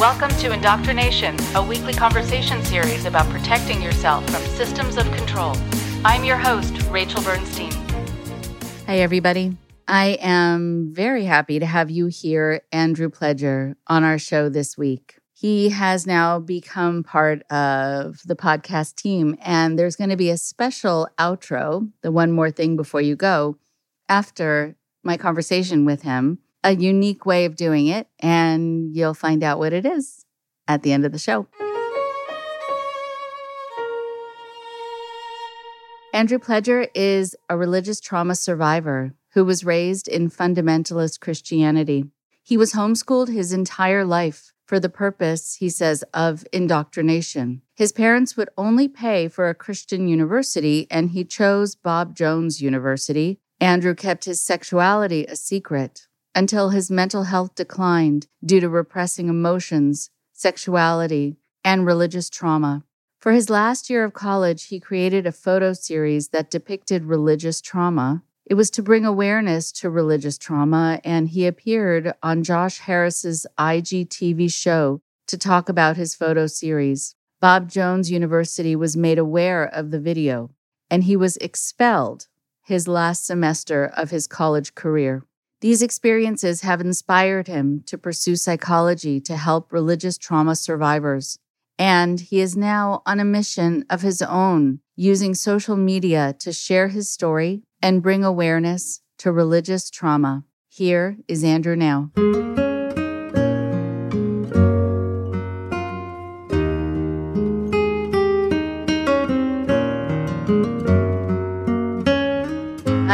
Welcome to Indoctrination, a weekly conversation series about protecting yourself from systems of control. I'm your host, Rachel Bernstein. Hi, everybody. I am very happy to have you here, Andrew Pledger, on our show this week. He has now become part of the podcast team, and there's going to be a special outro, the one more thing before you go, after my conversation with him a unique way of doing it, and you'll find out what it is at the end of the show. Andrew Pledger is a religious trauma survivor who was raised in fundamentalist Christianity. He was homeschooled his entire life for the purpose, he says, of indoctrination. His parents would only pay for a Christian university, and he chose Bob Jones University. Andrew kept his sexuality a secret until his mental health declined due to repressing emotions, sexuality, and religious trauma. For his last year of college, he created a photo series that depicted religious trauma. It was to bring awareness to religious trauma, and he appeared on Josh Harris's IGTV show to talk about his photo series. Bob Jones University was made aware of the video, and he was expelled his last semester of his college career. These experiences have inspired him to pursue psychology to help religious trauma survivors. And he is now on a mission of his own, using social media to share his story and bring awareness to religious trauma. Here is Andrew now.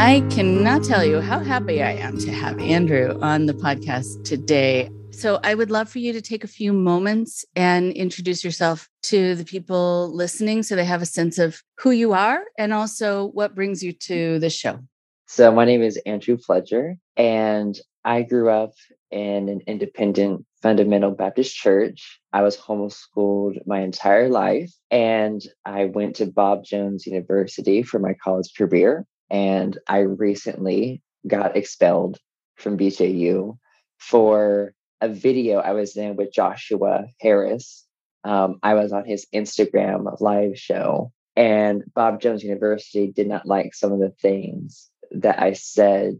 I cannot tell you how happy I am to have Andrew on the podcast today. So, I would love for you to take a few moments and introduce yourself to the people listening so they have a sense of who you are and also what brings you to the show. So, my name is Andrew Pledger, and I grew up in an independent fundamental Baptist church. I was homeschooled my entire life, and I went to Bob Jones University for my college career. And I recently got expelled from BJU for a video I was in with Joshua Harris. Um, I was on his Instagram live show, and Bob Jones University did not like some of the things that I said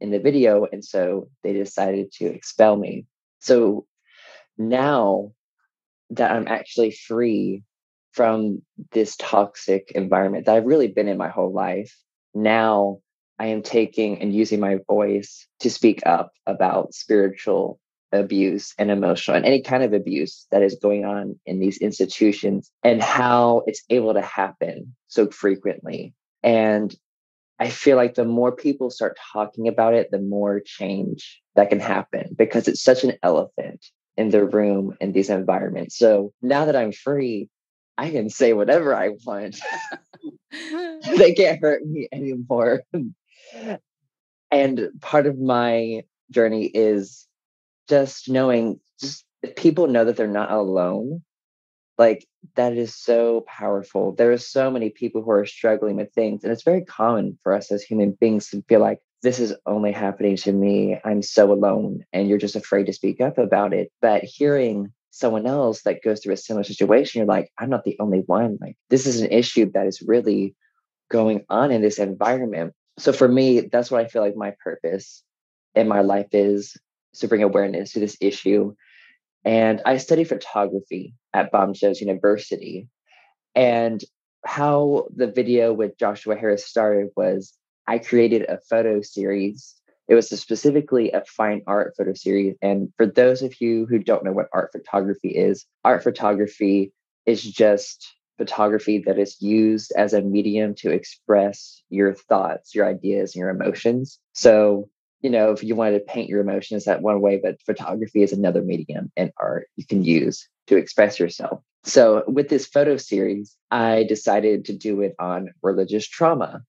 in the video. And so they decided to expel me. So now that I'm actually free from this toxic environment that I've really been in my whole life, now I am taking and using my voice to speak up about spiritual abuse and emotional and any kind of abuse that is going on in these institutions and how it's able to happen so frequently. And I feel like the more people start talking about it, the more change that can happen because it's such an elephant in the room in these environments. So now that I'm free, I can say whatever I want. they can't hurt me anymore. and part of my journey is just knowing just people know that they're not alone like that is so powerful. There are so many people who are struggling with things and it's very common for us as human beings to feel like this is only happening to me. I'm so alone and you're just afraid to speak up about it. But hearing someone else that goes through a similar situation, you're like, I'm not the only one. Like, this is an issue that is really going on in this environment. So for me, that's what I feel like my purpose in my life is to bring awareness to this issue. And I study photography at Jones University. And how the video with Joshua Harris started was I created a photo series it was specifically a fine art photo series. And for those of you who don't know what art photography is, art photography is just photography that is used as a medium to express your thoughts, your ideas, and your emotions. So, you know, if you wanted to paint your emotions that one way, but photography is another medium and art you can use to express yourself. So, with this photo series, I decided to do it on religious trauma.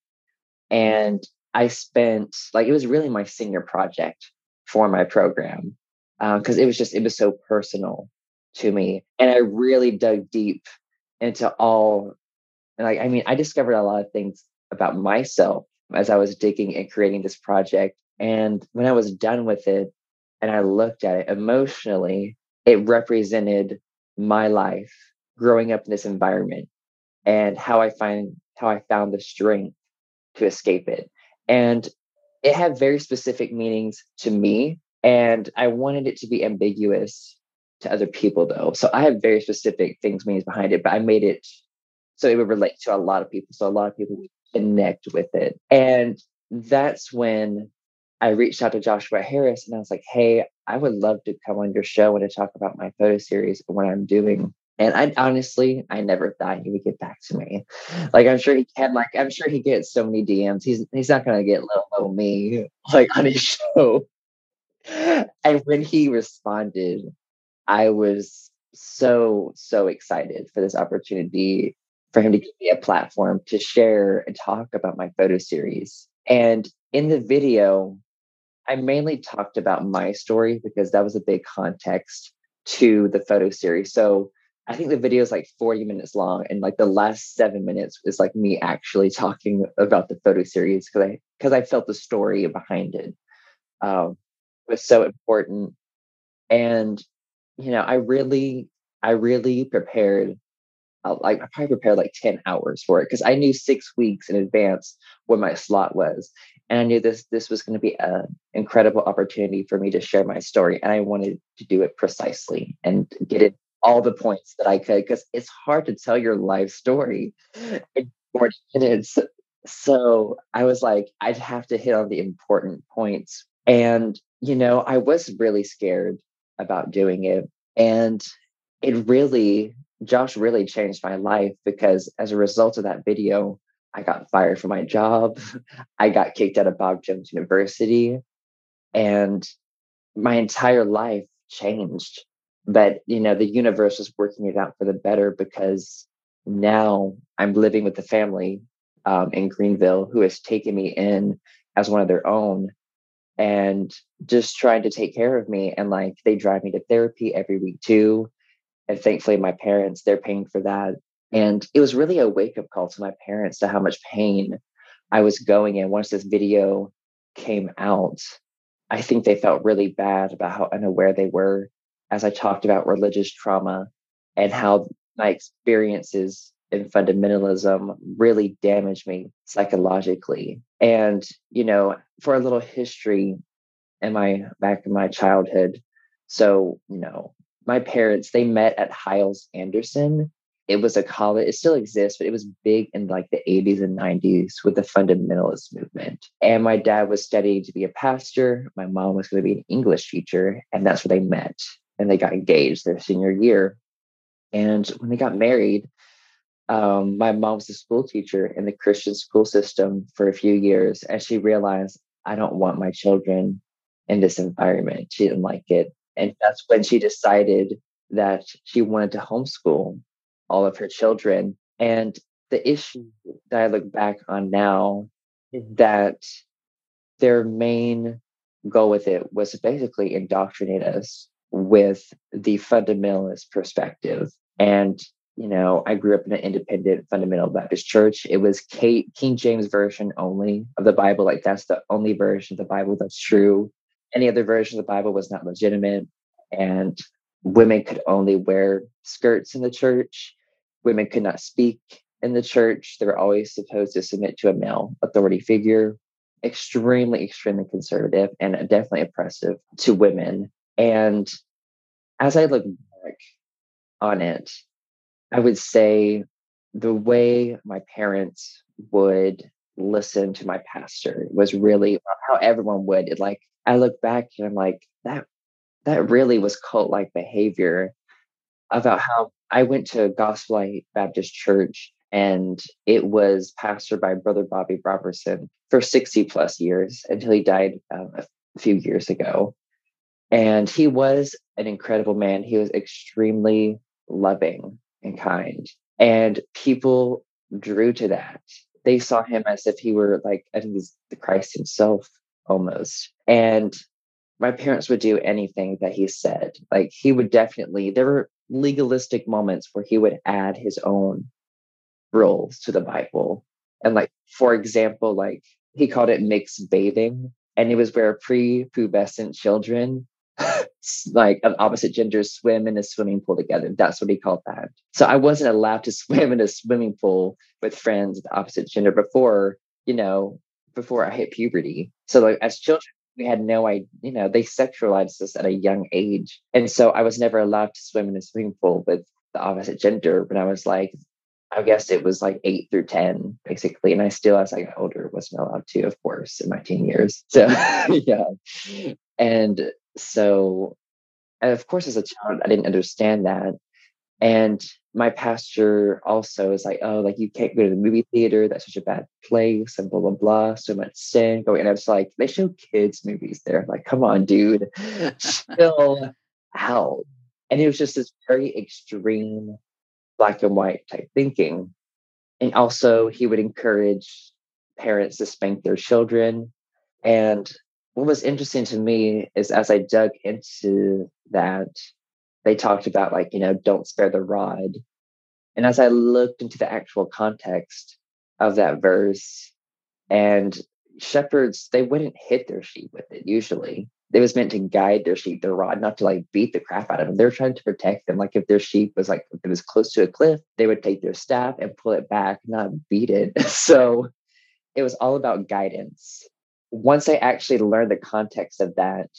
And I spent like it was really my senior project for my program because uh, it was just it was so personal to me, and I really dug deep into all. And like I mean, I discovered a lot of things about myself as I was digging and creating this project. And when I was done with it, and I looked at it emotionally, it represented my life growing up in this environment and how I find how I found the strength to escape it. And it had very specific meanings to me. And I wanted it to be ambiguous to other people though. So I have very specific things meanings behind it, but I made it so it would relate to a lot of people. So a lot of people would connect with it. And that's when I reached out to Joshua Harris and I was like, hey, I would love to come on your show and to talk about my photo series and what I'm doing. And I honestly, I never thought he would get back to me. Like I'm sure he had like I'm sure he gets so many DMs. He's he's not gonna get little, little me like on his show. And when he responded, I was so, so excited for this opportunity for him to give me a platform to share and talk about my photo series. And in the video, I mainly talked about my story because that was a big context to the photo series. So I think the video is like 40 minutes long, and like the last seven minutes is like me actually talking about the photo series because I because I felt the story behind it um, was so important. And you know, I really, I really prepared uh, like I probably prepared like 10 hours for it because I knew six weeks in advance what my slot was. And I knew this this was going to be an incredible opportunity for me to share my story. And I wanted to do it precisely and get it all the points that I could because it's hard to tell your life story in 40 minutes. So I was like, I'd have to hit on the important points. And, you know, I was really scared about doing it. And it really Josh really changed my life because as a result of that video, I got fired from my job. I got kicked out of Bob Jones University. And my entire life changed. But, you know, the universe is working it out for the better because now I'm living with the family um, in Greenville who has taken me in as one of their own and just trying to take care of me. And like they drive me to therapy every week too. And thankfully my parents they're paying for that. And it was really a wake up call to my parents to how much pain i was going in. Once this video came out i think they felt really bad about how unaware they were as i talked about religious trauma and how my experiences in fundamentalism really damaged me psychologically and you know for a little history in my back in my childhood so you know my parents they met at Hyles Anderson. It was a college, it still exists, but it was big in like the 80s and 90s with the fundamentalist movement. And my dad was studying to be a pastor. My mom was going to be an English teacher. And that's where they met. And they got engaged their senior year. And when they got married, um, my mom was a school teacher in the Christian school system for a few years. And she realized, I don't want my children in this environment. She didn't like it. And that's when she decided that she wanted to homeschool all of her children. And the issue that I look back on now is that their main goal with it was to basically indoctrinate us with the fundamentalist perspective. And, you know, I grew up in an independent fundamental Baptist church. It was Kate, King James Version only of the Bible. Like that's the only version of the Bible that's true any other version of the Bible was not legitimate, and women could only wear skirts in the church. Women could not speak in the church. They were always supposed to submit to a male authority figure. Extremely, extremely conservative and definitely oppressive to women. And as I look back on it, I would say the way my parents would listen to my pastor was really how everyone would. It like I look back and I'm like, that that really was cult like behavior about how I went to Gospel Baptist Church and it was pastored by Brother Bobby Robertson for 60 plus years until he died um, a few years ago. And he was an incredible man. He was extremely loving and kind. And people drew to that. They saw him as if he were like, I think he's the Christ himself almost. And my parents would do anything that he said. Like he would definitely, there were legalistic moments where he would add his own rules to the Bible. And like, for example, like he called it mixed bathing. And it was where pre-pubescent children like an opposite gender swim in a swimming pool together. That's what he called that. So I wasn't allowed to swim in a swimming pool with friends of the opposite gender before, you know, before I hit puberty. So like as children, we had no idea, you know, they sexualized us at a young age. And so I was never allowed to swim in a swimming pool with the opposite gender when I was like, I guess it was like eight through 10, basically. And I still, as I got older, wasn't allowed to, of course, in my teen years. So, yeah. And so, and of course, as a child, I didn't understand that. And my pastor also is like, oh, like you can't go to the movie theater. That's such a bad place, and blah blah blah. So much sin going. And I was like, they show kids movies there. like, come on, dude, chill out. And it was just this very extreme black and white type thinking. And also, he would encourage parents to spank their children. And what was interesting to me is as I dug into that, they talked about like, you know, don't spare the rod. And as I looked into the actual context of that verse, and shepherds, they wouldn't hit their sheep with it usually. It was meant to guide their sheep, their rod, not to like beat the crap out of them. They're trying to protect them. Like if their sheep was like, if it was close to a cliff, they would take their staff and pull it back, not beat it. So it was all about guidance. Once I actually learned the context of that,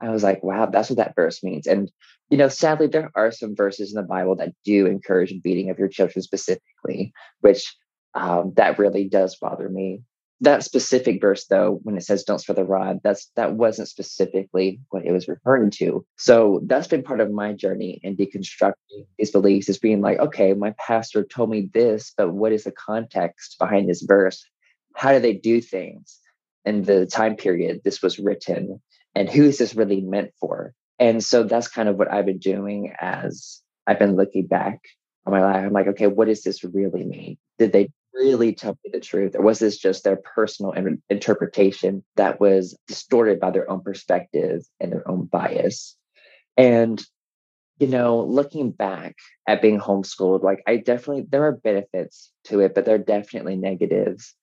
I was like, wow, that's what that verse means. And, you know, sadly, there are some verses in the Bible that do encourage beating of your children specifically, which um, that really does bother me. That specific verse, though, when it says "Don't spare the rod," that's that wasn't specifically what it was referring to. So that's been part of my journey in deconstructing these beliefs, is being like, okay, my pastor told me this, but what is the context behind this verse? How do they do things in the time period this was written? and who is this really meant for? And so that's kind of what I've been doing as I've been looking back on my life. I'm like, okay, what does this really mean? Did they really tell me the truth? Or was this just their personal interpretation that was distorted by their own perspective and their own bias? And, you know, looking back at being homeschooled, like I definitely, there are benefits to it, but there are definitely negatives.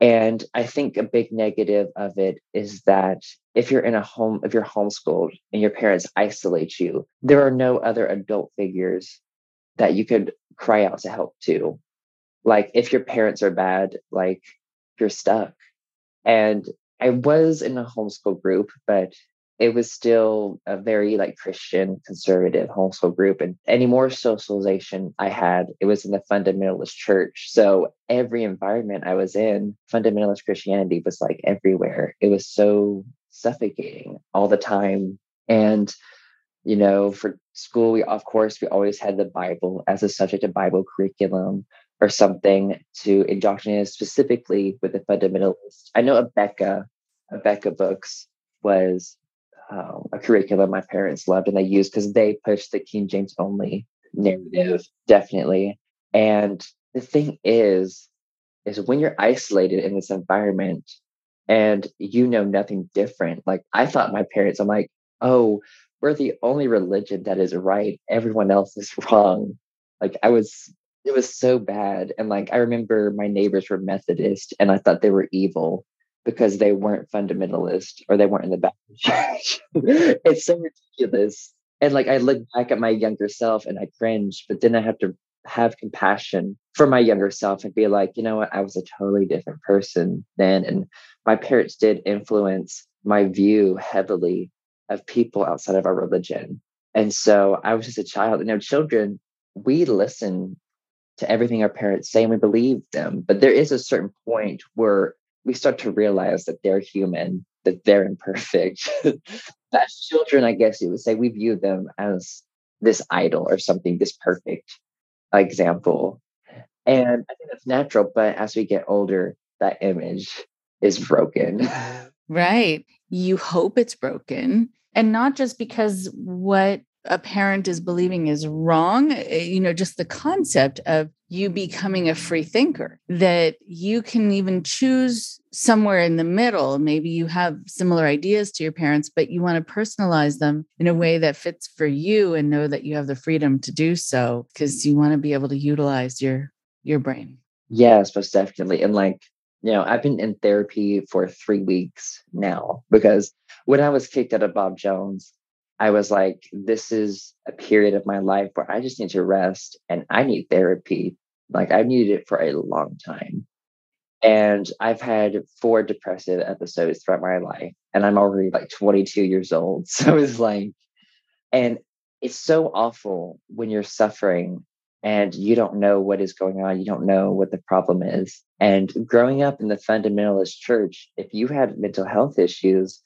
And I think a big negative of it is that if you're in a home, if you're homeschooled and your parents isolate you, there are no other adult figures that you could cry out to help to. Like if your parents are bad, like you're stuck. And I was in a homeschool group, but it was still a very like Christian conservative homeschool group. And any more socialization I had, it was in the fundamentalist church. So every environment I was in, fundamentalist Christianity was like everywhere. It was so suffocating all the time. And, you know, for school, we, of course, we always had the Bible as a subject of Bible curriculum or something to indoctrinate us specifically with the fundamentalist. I know Abeka, Abeka books was um, a curriculum my parents loved and they used because they pushed the King James only narrative, definitely. And the thing is, is when you're isolated in this environment and you know nothing different. Like I thought my parents, I'm like, oh, we're the only religion that is right. Everyone else is wrong. Like I was, it was so bad. And like I remember my neighbors were Methodist and I thought they were evil because they weren't fundamentalist or they weren't in the Baptist church. it's so ridiculous. And like I look back at my younger self and I cringe, but then I have to have compassion for my younger self and be like, you know what, I was a totally different person then. And my parents did influence my view heavily of people outside of our religion. And so I was just a child. You know, children, we listen to everything our parents say and we believe them. But there is a certain point where we start to realize that they're human, that they're imperfect. as children, I guess you would say, we view them as this idol or something, this perfect example. And I think that's natural. But as we get older, that image is broken. Right. You hope it's broken. And not just because what a parent is believing is wrong, eh, you know, just the concept of you becoming a free thinker, that you can even choose somewhere in the middle. Maybe you have similar ideas to your parents, but you want to personalize them in a way that fits for you and know that you have the freedom to do so because you want to be able to utilize your your brain. Yes, most definitely. And like, you know, I've been in therapy for three weeks now because when I was kicked out of Bob Jones, I was like, this is a period of my life where I just need to rest and I need therapy. Like I've needed it for a long time. And I've had four depressive episodes throughout my life. And I'm already like 22 years old. So it's like, and it's so awful when you're suffering and you don't know what is going on. You don't know what the problem is. And growing up in the fundamentalist church, if you had mental health issues,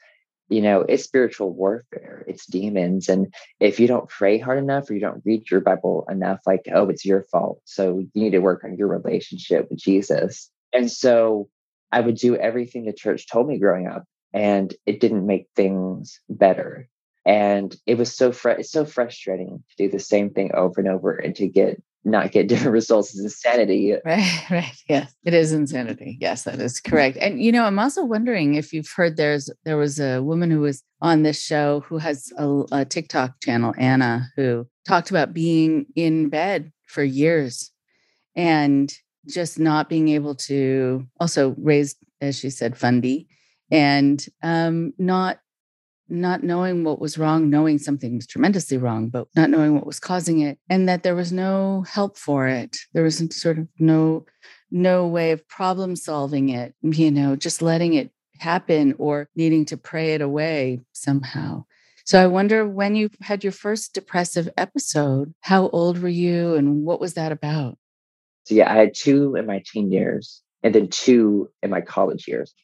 you know, it's spiritual warfare, it's demons. And if you don't pray hard enough or you don't read your Bible enough, like, oh, it's your fault. So you need to work on your relationship with Jesus. And so I would do everything the church told me growing up, and it didn't make things better and it was so fr- it's so frustrating to do the same thing over and over and to get not get different results is insanity. Right right. Yes. It is insanity. Yes that is correct. And you know i'm also wondering if you've heard there's there was a woman who was on this show who has a, a tiktok channel anna who talked about being in bed for years and just not being able to also raise as she said fundy and um, not not knowing what was wrong, knowing something was tremendously wrong, but not knowing what was causing it, and that there was no help for it. There was sort of no no way of problem solving it, you know, just letting it happen or needing to pray it away somehow. So I wonder when you had your first depressive episode, how old were you and what was that about? So yeah, I had two in my teen years and then two in my college years.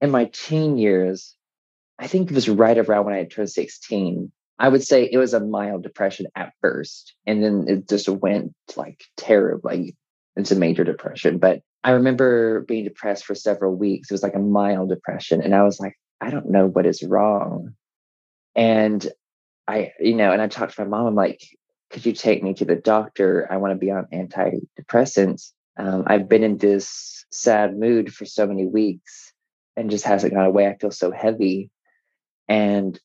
In my teen years, I think it was right around when I turned 16. I would say it was a mild depression at first, and then it just went like terribly into major depression. But I remember being depressed for several weeks. It was like a mild depression. And I was like, I don't know what is wrong. And I, you know, and I talked to my mom, I'm like, could you take me to the doctor? I want to be on antidepressants. Um, I've been in this sad mood for so many weeks and just hasn't gone away. I feel so heavy. And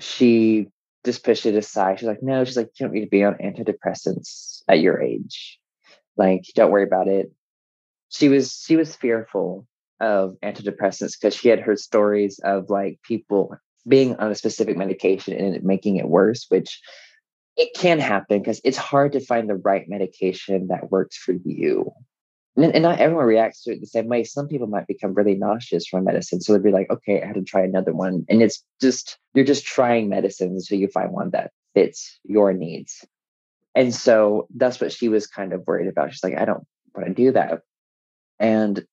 she just pushed it aside. She's like, no, she's like, you don't need to be on antidepressants at your age. Like, don't worry about it. She was she was fearful of antidepressants because she had heard stories of like people being on a specific medication and it making it worse, which it can happen because it's hard to find the right medication that works for you and, and not everyone reacts to it the same way. Some people might become really nauseous from medicine. So they'd be like, okay, I had to try another one. And it's just, you're just trying medicines until you find one that fits your needs. And so that's what she was kind of worried about. She's like, I don't want to do that. And,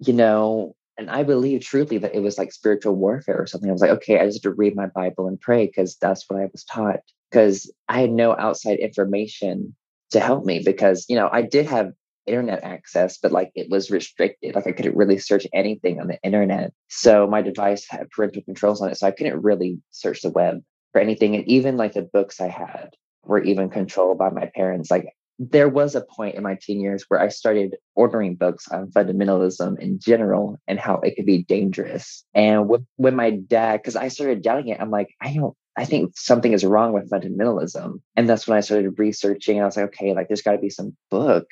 you know, and I believe truly that it was like spiritual warfare or something. I was like, okay, I just have to read my Bible and pray because that's what I was taught. Because I had no outside information to help me because, you know, I did have internet access, but like it was restricted. Like I couldn't really search anything on the internet. So my device had parental controls on it. So I couldn't really search the web for anything. And even like the books I had were even controlled by my parents. Like there was a point in my teen years where I started ordering books on fundamentalism in general and how it could be dangerous. And when, my dad, because I started doubting it, I'm like, I don't I think something is wrong with fundamentalism. And that's when I started researching. And I was like, okay, like there's got to be some book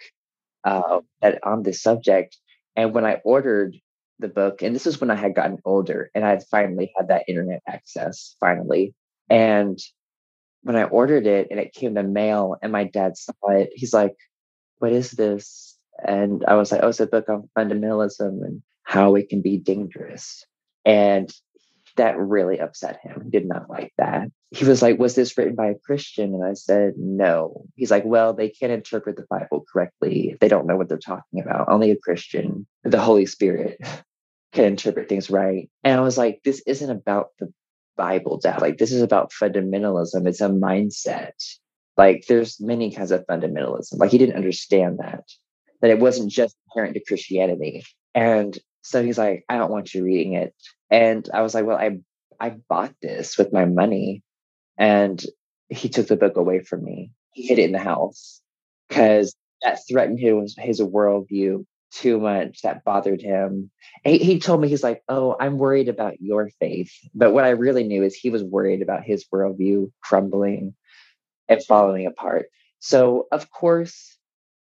uh, that on this subject. And when I ordered the book, and this was when I had gotten older and I had finally had that internet access finally. And when I ordered it and it came to mail and my dad saw it, he's like, What is this? And I was like, Oh, it's a book on fundamentalism and how it can be dangerous. And that really upset him. He did not like that. He was like, Was this written by a Christian? And I said, No. He's like, Well, they can't interpret the Bible correctly. They don't know what they're talking about. Only a Christian, the Holy Spirit, can interpret things right. And I was like, This isn't about the Bible, Dad. Like, this is about fundamentalism. It's a mindset. Like, there's many kinds of fundamentalism. Like, he didn't understand that, that it wasn't just inherent to Christianity. And so he's like, I don't want you reading it. And I was like, well, I I bought this with my money. And he took the book away from me. He hid it in the house because that threatened his, his worldview too much. That bothered him. He, he told me, he's like, oh, I'm worried about your faith. But what I really knew is he was worried about his worldview crumbling and falling apart. So, of course,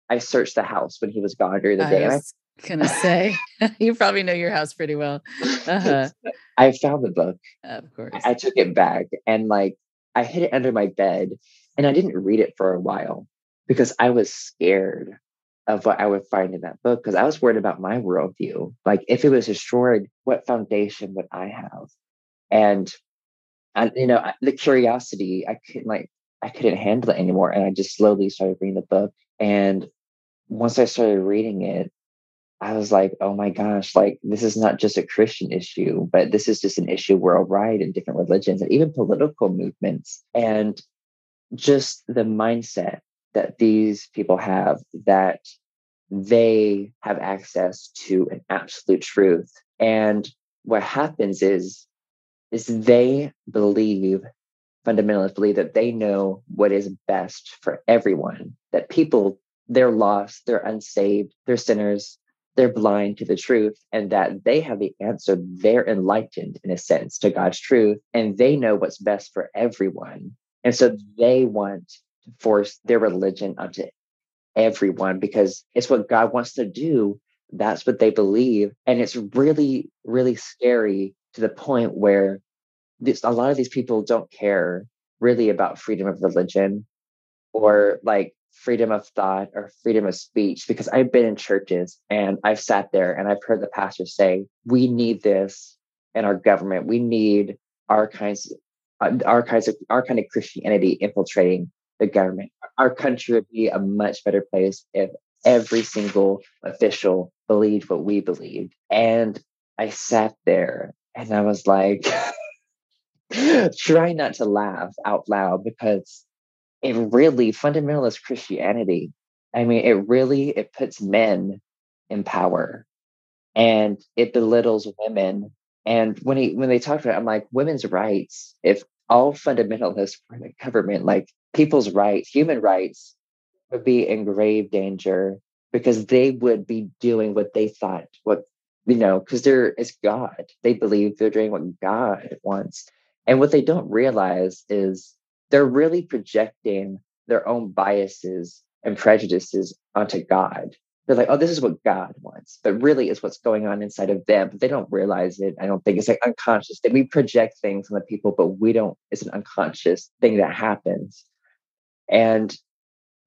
I searched the house when he was gone during the day. Was gonna say you probably know your house pretty well. Uh-huh. I found the book. Of course. I took it back and like I hid it under my bed and I didn't read it for a while because I was scared of what I would find in that book because I was worried about my worldview. Like if it was destroyed, what foundation would I have? And and you know, the curiosity, I couldn't like I couldn't handle it anymore. And I just slowly started reading the book. And once I started reading it, I was like, oh my gosh, like this is not just a Christian issue, but this is just an issue worldwide in different religions and even political movements. And just the mindset that these people have that they have access to an absolute truth. And what happens is, is they believe, fundamentalists believe that they know what is best for everyone, that people, they're lost, they're unsaved, they're sinners, they're blind to the truth, and that they have the answer. They're enlightened in a sense to God's truth, and they know what's best for everyone. And so they want to force their religion onto everyone because it's what God wants to do. That's what they believe. And it's really, really scary to the point where this, a lot of these people don't care really about freedom of religion or like freedom of thought or freedom of speech because I've been in churches and I've sat there and I've heard the pastor say, we need this in our government. We need our kinds, uh, our kinds of, our kind of Christianity infiltrating the government. Our country would be a much better place if every single official believed what we believed. And I sat there and I was like, trying not to laugh out loud because it really fundamentalist Christianity. I mean, it really it puts men in power and it belittles women. And when he when they talk about it, I'm like, women's rights, if all fundamentalists were in the government, like people's rights, human rights, would be in grave danger because they would be doing what they thought, what you know, because they're it's God. They believe they're doing what God wants. And what they don't realize is they're really projecting their own biases and prejudices onto God. They're like, oh, this is what God wants. But really it's what's going on inside of them. But they don't realize it. I don't think it's like unconscious that we project things on the people, but we don't, it's an unconscious thing that happens. And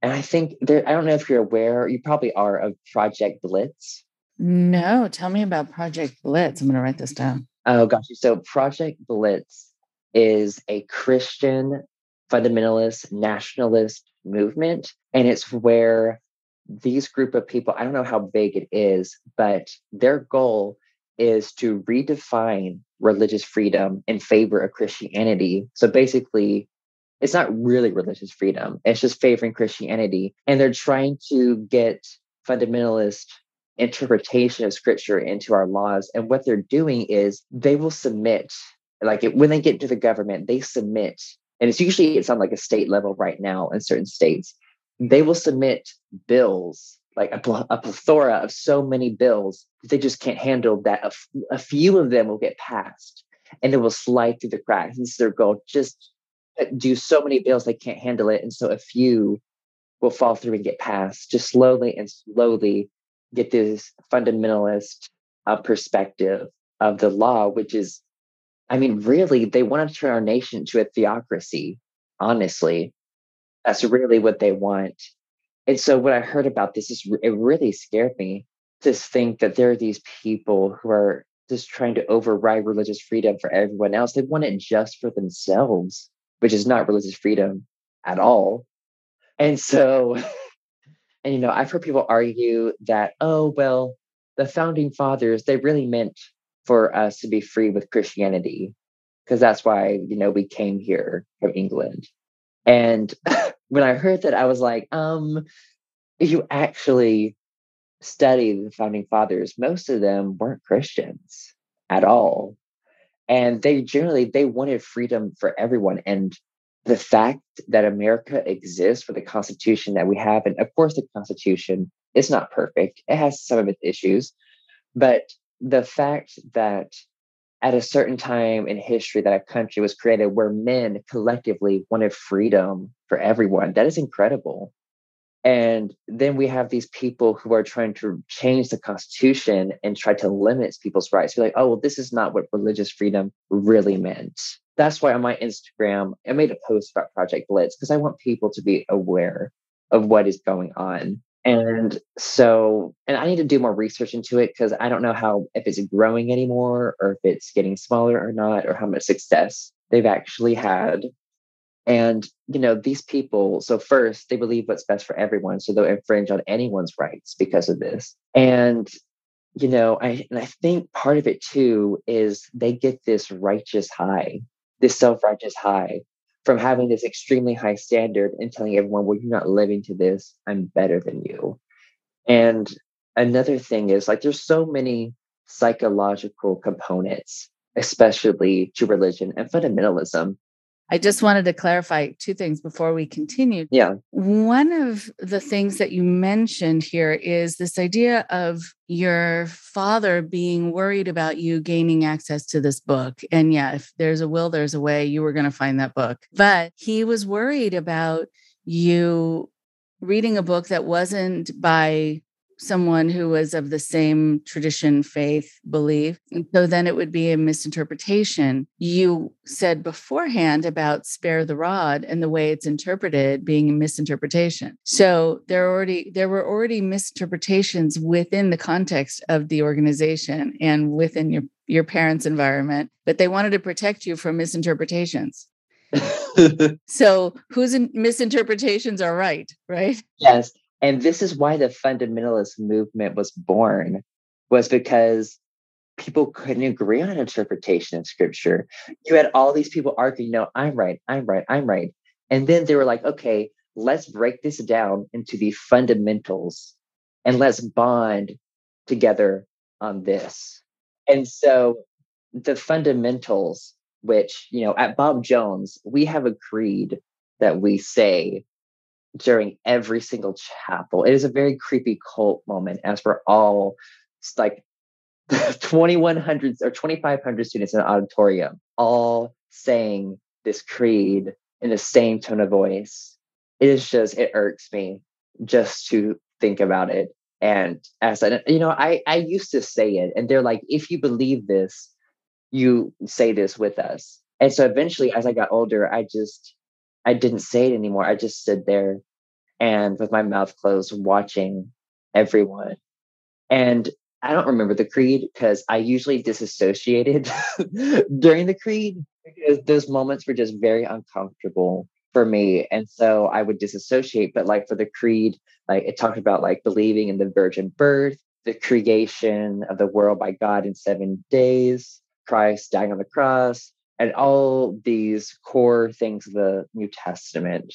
and I think there, I don't know if you're aware, you probably are of Project Blitz. No, tell me about Project Blitz. I'm going to write this down. Oh, gosh. So, Project Blitz is a Christian fundamentalist nationalist movement. And it's where these group of people, I don't know how big it is, but their goal is to redefine religious freedom in favor of Christianity. So basically, it's not really religious freedom, it's just favoring Christianity. And they're trying to get fundamentalist interpretation of scripture into our laws. And what they're doing is they will submit, like it, when they get to the government, they submit. And it's usually it's on like a state level right now in certain states. They will submit bills, like a, a plethora of so many bills, that they just can't handle that. A, f- a few of them will get passed and it will slide through the cracks. This is their goal. Just do so many bills they can't handle it and so a few will fall through and get passed just slowly and slowly get this fundamentalist uh, perspective of the law which is i mean really they want to turn our nation to a theocracy honestly. That's really what they want. And so when i heard about this is it really scared me to think that there are these people who are just trying to override religious freedom for everyone else. They want it just for themselves which is not religious freedom at all. And so, and you know, I've heard people argue that, oh, well, the founding fathers, they really meant for us to be free with Christianity, because that's why, you know, we came here from England. And when I heard that, I was like, um, you actually study the founding fathers, most of them weren't Christians at all and they generally they wanted freedom for everyone and the fact that america exists for the constitution that we have and of course the constitution is not perfect it has some of its issues but the fact that at a certain time in history that a country was created where men collectively wanted freedom for everyone that is incredible and then we have these people who are trying to change the Constitution and try to limit people's rights. You're like, oh, well, this is not what religious freedom really meant. that's why on my Instagram, I made a post about Project Blitz because I want people to be aware of what is going on. And so, and I need to do more research into it because I don't know how, if it's growing anymore or if it's getting smaller or not, or how much success they've actually had. And, you know, these people, so first, they believe what's best for everyone. So they'll infringe on anyone's rights because of this. And, you know, I, and I think part of it too is they get this righteous high, this self righteous high from having this extremely high standard and telling everyone, well, you're not living to this. I'm better than you. And another thing is like, there's so many psychological components, especially to religion and fundamentalism I just wanted to clarify two things before we continue. Yeah. One of the things that you mentioned here is this idea of your father being worried about you gaining access to this book. And yeah, if there's a will, there's a way, you were going to find that book. But he was worried about you reading a book that wasn't by someone who was of the same tradition, faith, belief. And so then it would be a misinterpretation. You said beforehand about spare the rod and the way it's interpreted being a misinterpretation. So there already there were already misinterpretations within the context of the organization and within your your parents' environment, but they wanted to protect you from misinterpretations. so whose misinterpretations are right, right? Yes. And this is why the fundamentalist movement was born, was because people couldn't agree on interpretation of scripture. You had all these people arguing, no, I'm right, I'm right, I'm right. And then they were like, okay, let's break this down into the fundamentals and let's bond together on this. And so the fundamentals, which, you know, at Bob Jones, we have a creed that we say during every single chapel. It is a very creepy cult moment as we're all like 2100 or 2500 students in an auditorium all saying this creed in the same tone of voice. It is just, it irks me just to think about it. And as I, you know, I, I used to say it and they're like, if you believe this, you say this with us. And so eventually, as I got older, I just, I didn't say it anymore. I just stood there and with my mouth closed, watching everyone. And I don't remember the creed because I usually disassociated during the creed because those moments were just very uncomfortable for me. And so I would disassociate. But like for the creed, like it talked about like believing in the virgin birth, the creation of the world by God in seven days, Christ dying on the cross, and all these core things of the New Testament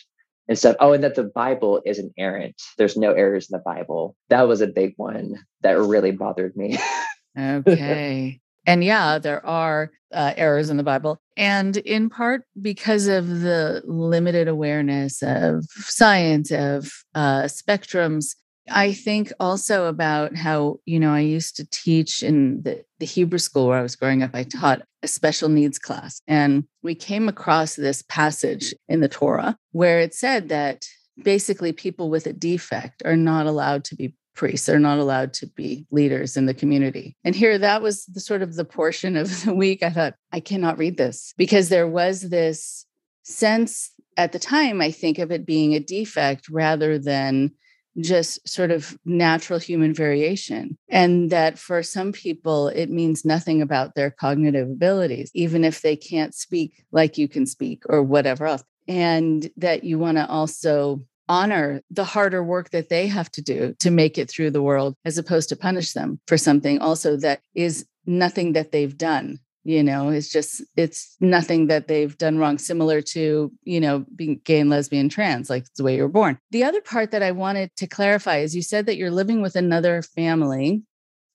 and stuff. Oh, and that the Bible is inerrant. There's no errors in the Bible. That was a big one that really bothered me. okay. And yeah, there are uh, errors in the Bible. And in part because of the limited awareness of science, of uh, spectrums, I think also about how, you know, I used to teach in the, the Hebrew school where I was growing up. I taught a special needs class. And we came across this passage in the Torah where it said that basically people with a defect are not allowed to be priests they're not allowed to be leaders in the community and here that was the sort of the portion of the week i thought i cannot read this because there was this sense at the time i think of it being a defect rather than just sort of natural human variation. And that for some people, it means nothing about their cognitive abilities, even if they can't speak like you can speak or whatever else. And that you want to also honor the harder work that they have to do to make it through the world, as opposed to punish them for something also that is nothing that they've done you know it's just it's nothing that they've done wrong similar to you know being gay and lesbian trans like the way you were born. The other part that i wanted to clarify is you said that you're living with another family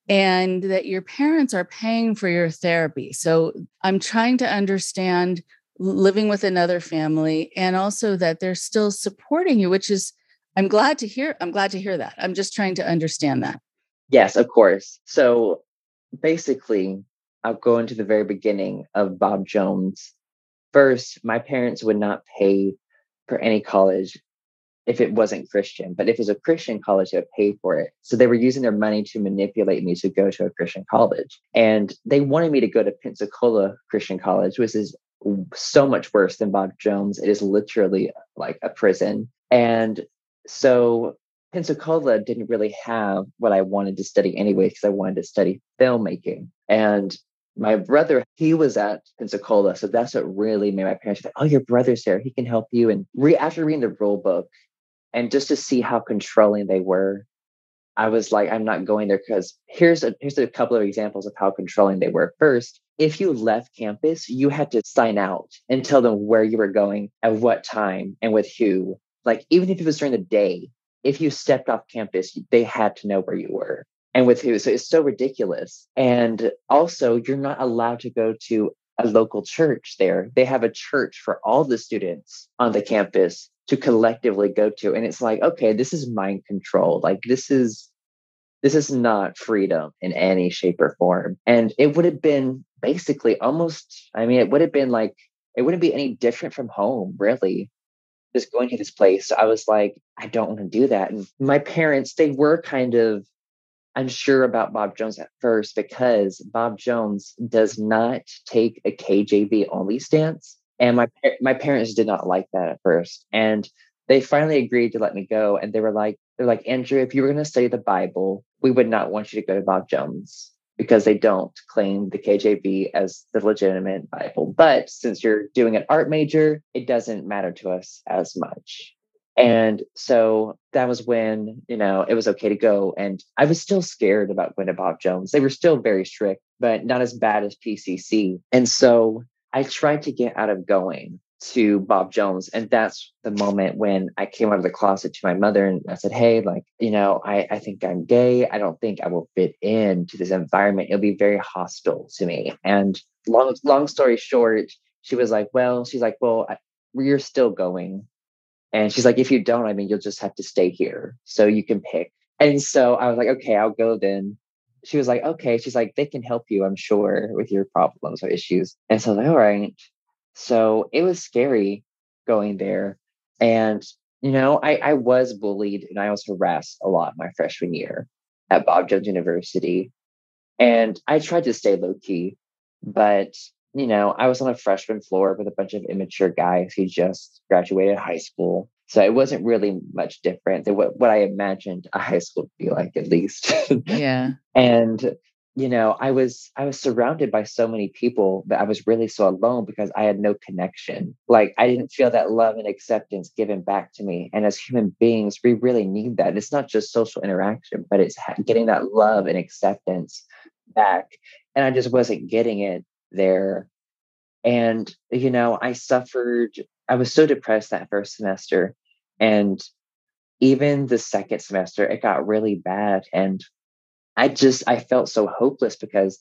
and that your parents are paying for your therapy. So i'm trying to understand living with another family and also that they're still supporting you which is i'm glad to hear i'm glad to hear that. I'm just trying to understand that. Yes of course. So basically I'll go into the very beginning of Bob Jones. First, my parents would not pay for any college if it wasn't Christian, but if it was a Christian college, they would pay for it. So they were using their money to manipulate me to go to a Christian college. And they wanted me to go to Pensacola Christian College, which is so much worse than Bob Jones. It is literally like a prison. And so Pensacola didn't really have what I wanted to study anyway, because I wanted to study filmmaking. And my brother, he was at Pensacola. So that's what really made my parents think, oh, your brother's there. He can help you. And re- after reading the rule book and just to see how controlling they were, I was like, I'm not going there because here's a here's a couple of examples of how controlling they were. First, if you left campus, you had to sign out and tell them where you were going, at what time, and with who. Like even if it was during the day, if you stepped off campus, they had to know where you were and with who. So it's so ridiculous. And also, you're not allowed to go to a local church there. They have a church for all the students on the campus to collectively go to and it's like okay this is mind control like this is this is not freedom in any shape or form and it would have been basically almost i mean it would have been like it wouldn't be any different from home really just going to this place so i was like i don't want to do that and my parents they were kind of unsure about bob jones at first because bob jones does not take a kjv only stance and my my parents did not like that at first. And they finally agreed to let me go. And they were like, they're like, Andrew, if you were going to study the Bible, we would not want you to go to Bob Jones because they don't claim the KJV as the legitimate Bible. But since you're doing an art major, it doesn't matter to us as much. And so that was when, you know, it was okay to go. And I was still scared about going to Bob Jones. They were still very strict, but not as bad as PCC. And so I tried to get out of going to Bob Jones. And that's the moment when I came out of the closet to my mother and I said, Hey, like, you know, I, I think I'm gay. I don't think I will fit into this environment. It'll be very hostile to me. And long, long story short, she was like, Well, she's like, Well, I, you're still going. And she's like, If you don't, I mean, you'll just have to stay here. So you can pick. And so I was like, Okay, I'll go then she was like, okay. She's like, they can help you, I'm sure, with your problems or issues. And so I was like, all right. So it was scary going there. And, you know, I, I was bullied and I was harassed a lot my freshman year at Bob Jones University. And I tried to stay low key, but you know, I was on a freshman floor with a bunch of immature guys who just graduated high school. So it wasn't really much different than what, what I imagined a high school would be like, at least. yeah. and you know, I was I was surrounded by so many people that I was really so alone because I had no connection. Like I didn't feel that love and acceptance given back to me. And as human beings, we really need that. And it's not just social interaction, but it's getting that love and acceptance back. And I just wasn't getting it there. And you know, I suffered I was so depressed that first semester. And even the second semester, it got really bad. And I just, I felt so hopeless because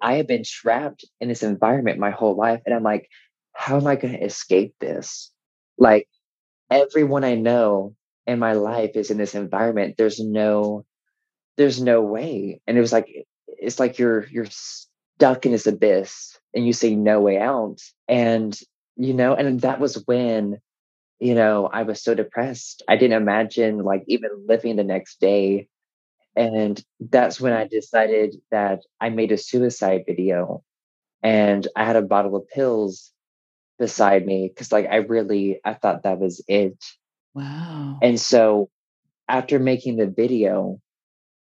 I had been trapped in this environment my whole life. And I'm like, how am I going to escape this? Like, everyone I know in my life is in this environment. There's no, there's no way. And it was like, it's like you're, you're stuck in this abyss and you say no way out. And you know, and that was when, you know, I was so depressed. I didn't imagine like even living the next day. And that's when I decided that I made a suicide video and I had a bottle of pills beside me because like I really I thought that was it. Wow. And so after making the video,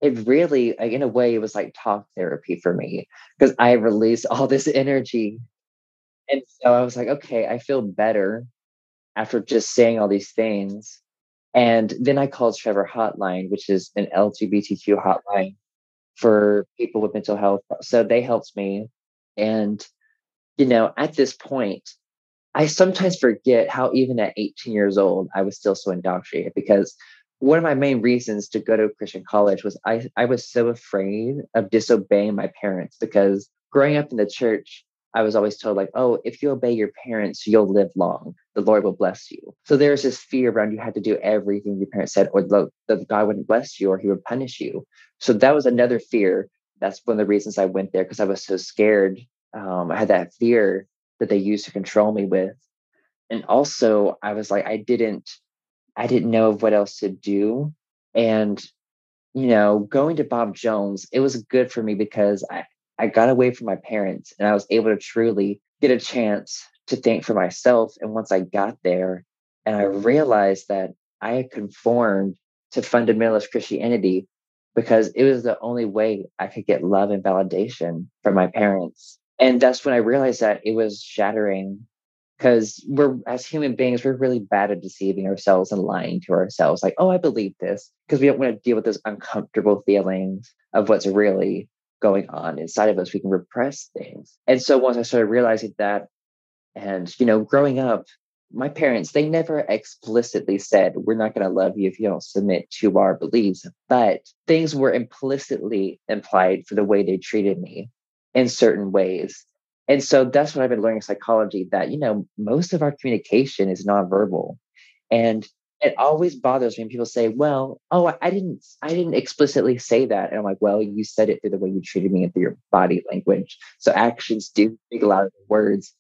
it really in a way it was like talk therapy for me because I released all this energy and so I was like, okay, I feel better after just saying all these things. And then I called Trevor Hotline, which is an LGBTQ hotline for people with mental health. So they helped me. And, you know, at this point, I sometimes forget how even at 18 years old, I was still so indoctrinated because one of my main reasons to go to Christian college was I, I was so afraid of disobeying my parents because growing up in the church, I was always told, like, oh, if you obey your parents, you'll live long. The Lord will bless you. So there's this fear around you had to do everything your parents said, or the, the God wouldn't bless you, or He would punish you. So that was another fear. That's one of the reasons I went there because I was so scared. Um, I had that fear that they used to control me with, and also I was like, I didn't, I didn't know what else to do, and you know, going to Bob Jones, it was good for me because I, I got away from my parents and I was able to truly get a chance to think for myself. And once I got there and I realized that I had conformed to fundamentalist Christianity because it was the only way I could get love and validation from my parents. And that's when I realized that it was shattering because we're as human beings we're really bad at deceiving ourselves and lying to ourselves like oh i believe this because we don't want to deal with those uncomfortable feelings of what's really going on inside of us. We can repress things. And so once i started realizing that and you know growing up my parents they never explicitly said we're not going to love you if you don't submit to our beliefs but things were implicitly implied for the way they treated me in certain ways and so that's what I've been learning psychology that, you know, most of our communication is nonverbal. And it always bothers me when people say, well, oh, I didn't, I didn't explicitly say that. And I'm like, well, you said it through the way you treated me and through your body language. So actions do speak louder than words.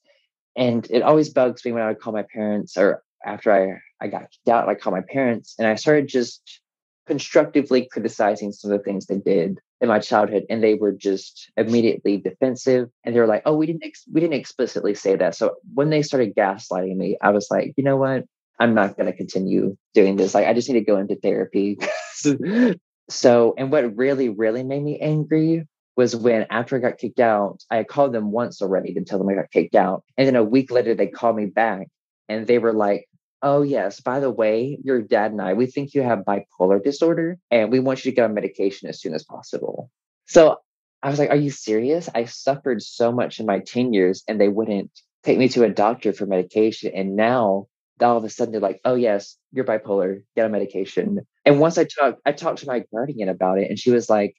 And it always bugs me when I would call my parents or after I, I got kicked out, I call my parents and I started just constructively criticizing some of the things they did in my childhood and they were just immediately defensive and they were like oh we didn't ex- we didn't explicitly say that. So when they started gaslighting me i was like you know what? I'm not going to continue doing this. Like i just need to go into therapy. So and what really really made me angry was when after i got kicked out i called them once already to tell them i got kicked out and then a week later they called me back and they were like Oh, yes. By the way, your dad and I, we think you have bipolar disorder and we want you to get on medication as soon as possible. So I was like, Are you serious? I suffered so much in my teen years and they wouldn't take me to a doctor for medication. And now all of a sudden they're like, Oh, yes, you're bipolar, get on medication. Mm. And once I talked, I talked to my guardian about it and she was like,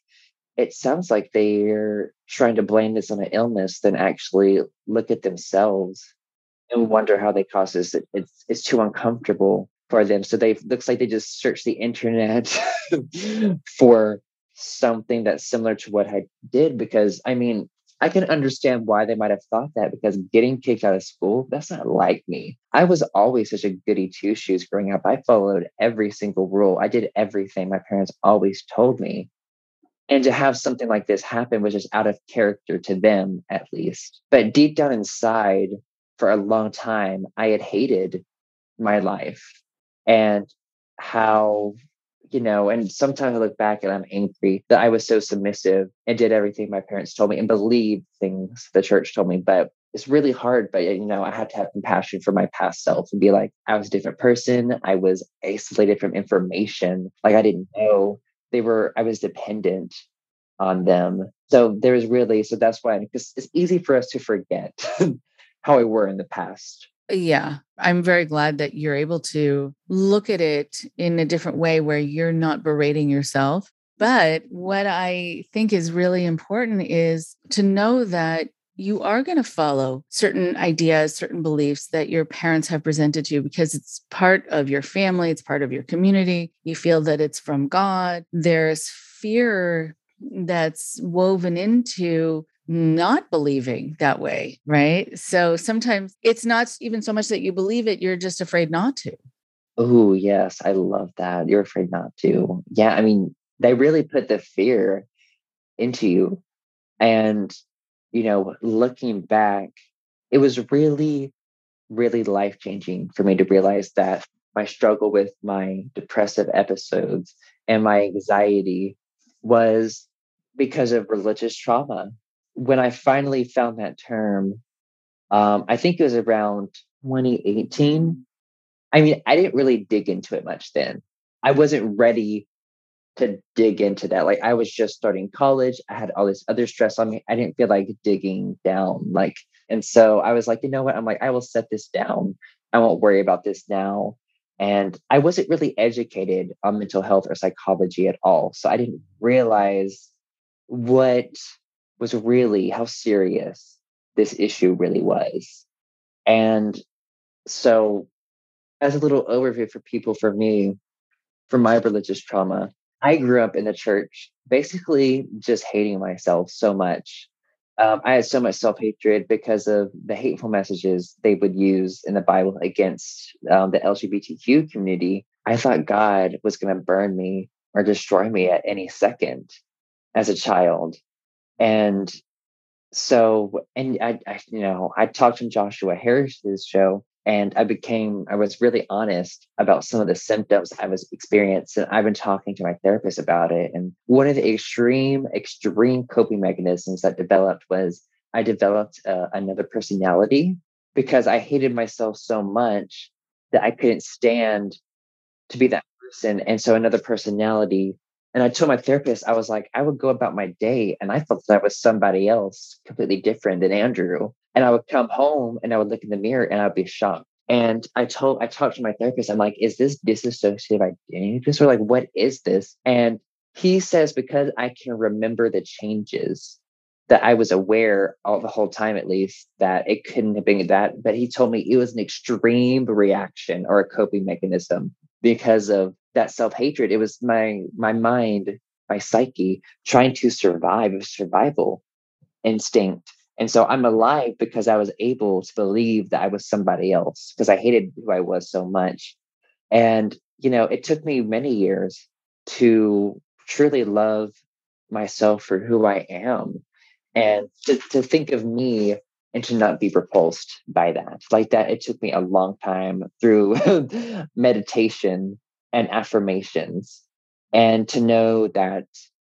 it sounds like they're trying to blame this on an illness than actually look at themselves and wonder how they cause this. It, it's it's too uncomfortable for them. So they looks like they just search the internet for something that's similar to what I did. Because I mean, I can understand why they might have thought that because getting kicked out of school, that's not like me. I was always such a goody two shoes growing up. I followed every single rule. I did everything my parents always told me. And to have something like this happen was just out of character to them, at least. But deep down inside, for a long time, I had hated my life and how, you know, and sometimes I look back and I'm angry that I was so submissive and did everything my parents told me and believed things the church told me. But it's really hard. But, you know, I had to have compassion for my past self and be like, I was a different person. I was isolated from information. Like I didn't know they were, I was dependent on them. So there was really, so that's why because it's easy for us to forget how I were in the past. Yeah, I'm very glad that you're able to look at it in a different way where you're not berating yourself. But what I think is really important is to know that you are going to follow certain ideas, certain beliefs that your parents have presented to you because it's part of your family, it's part of your community. You feel that it's from God. There's fear that's woven into not believing that way, right? So sometimes it's not even so much that you believe it, you're just afraid not to. Oh, yes. I love that. You're afraid not to. Yeah. I mean, they really put the fear into you. And, you know, looking back, it was really, really life changing for me to realize that my struggle with my depressive episodes and my anxiety was because of religious trauma when I finally found that term, um, I think it was around 2018. I mean, I didn't really dig into it much then. I wasn't ready to dig into that. Like I was just starting college. I had all this other stress on me. I didn't feel like digging down. Like, and so I was like, you know what? I'm like, I will set this down. I won't worry about this now. And I wasn't really educated on mental health or psychology at all. So I didn't realize what was really how serious this issue really was. And so, as a little overview for people, for me, for my religious trauma, I grew up in the church basically just hating myself so much. Um, I had so much self hatred because of the hateful messages they would use in the Bible against um, the LGBTQ community. I thought God was going to burn me or destroy me at any second as a child. And so, and I, I, you know, I talked on Joshua Harris's show and I became, I was really honest about some of the symptoms I was experiencing. I've been talking to my therapist about it. And one of the extreme, extreme coping mechanisms that developed was I developed uh, another personality because I hated myself so much that I couldn't stand to be that person. And so another personality. And I told my therapist, I was like, I would go about my day and I thought that was somebody else completely different than Andrew. And I would come home and I would look in the mirror and I'd be shocked. And I told, I talked to my therapist, I'm like, is this dissociative identity disorder? Like, what is this? And he says, because I can remember the changes that I was aware all the whole time, at least, that it couldn't have been that. But he told me it was an extreme reaction or a coping mechanism because of that self-hatred. It was my my mind, my psyche trying to survive, a survival instinct. And so I'm alive because I was able to believe that I was somebody else because I hated who I was so much. And, you know, it took me many years to truly love myself for who I am and to, to think of me and to not be repulsed by that. Like that it took me a long time through meditation and affirmations and to know that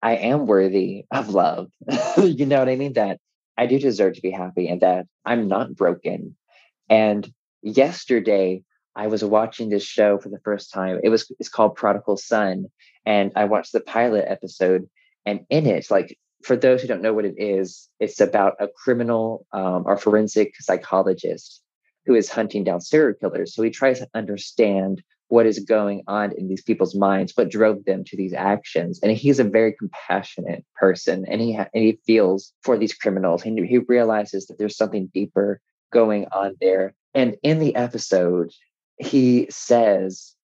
i am worthy of love. You know what i mean? That i do deserve to be happy and that i'm not broken. And yesterday i was watching this show for the first time. It was it's called prodigal son and i watched the pilot episode and in it like for those who don't know what it is, it's about a criminal um, or forensic psychologist who is hunting down serial killers. So he tries to understand what is going on in these people's minds, what drove them to these actions. And he's a very compassionate person, and he ha- and he feels for these criminals. He he realizes that there's something deeper going on there. And in the episode, he says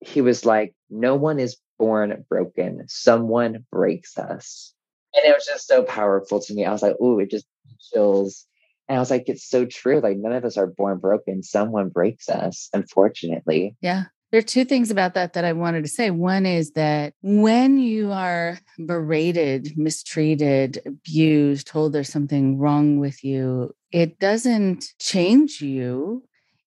he was like, "No one is born broken. Someone breaks us." And it was just so powerful to me. I was like, "Ooh, it just chills." And I was like, "It's so true. Like none of us are born broken. Someone breaks us, unfortunately." Yeah. There are two things about that that I wanted to say. One is that when you are berated, mistreated, abused, told there's something wrong with you, it doesn't change you.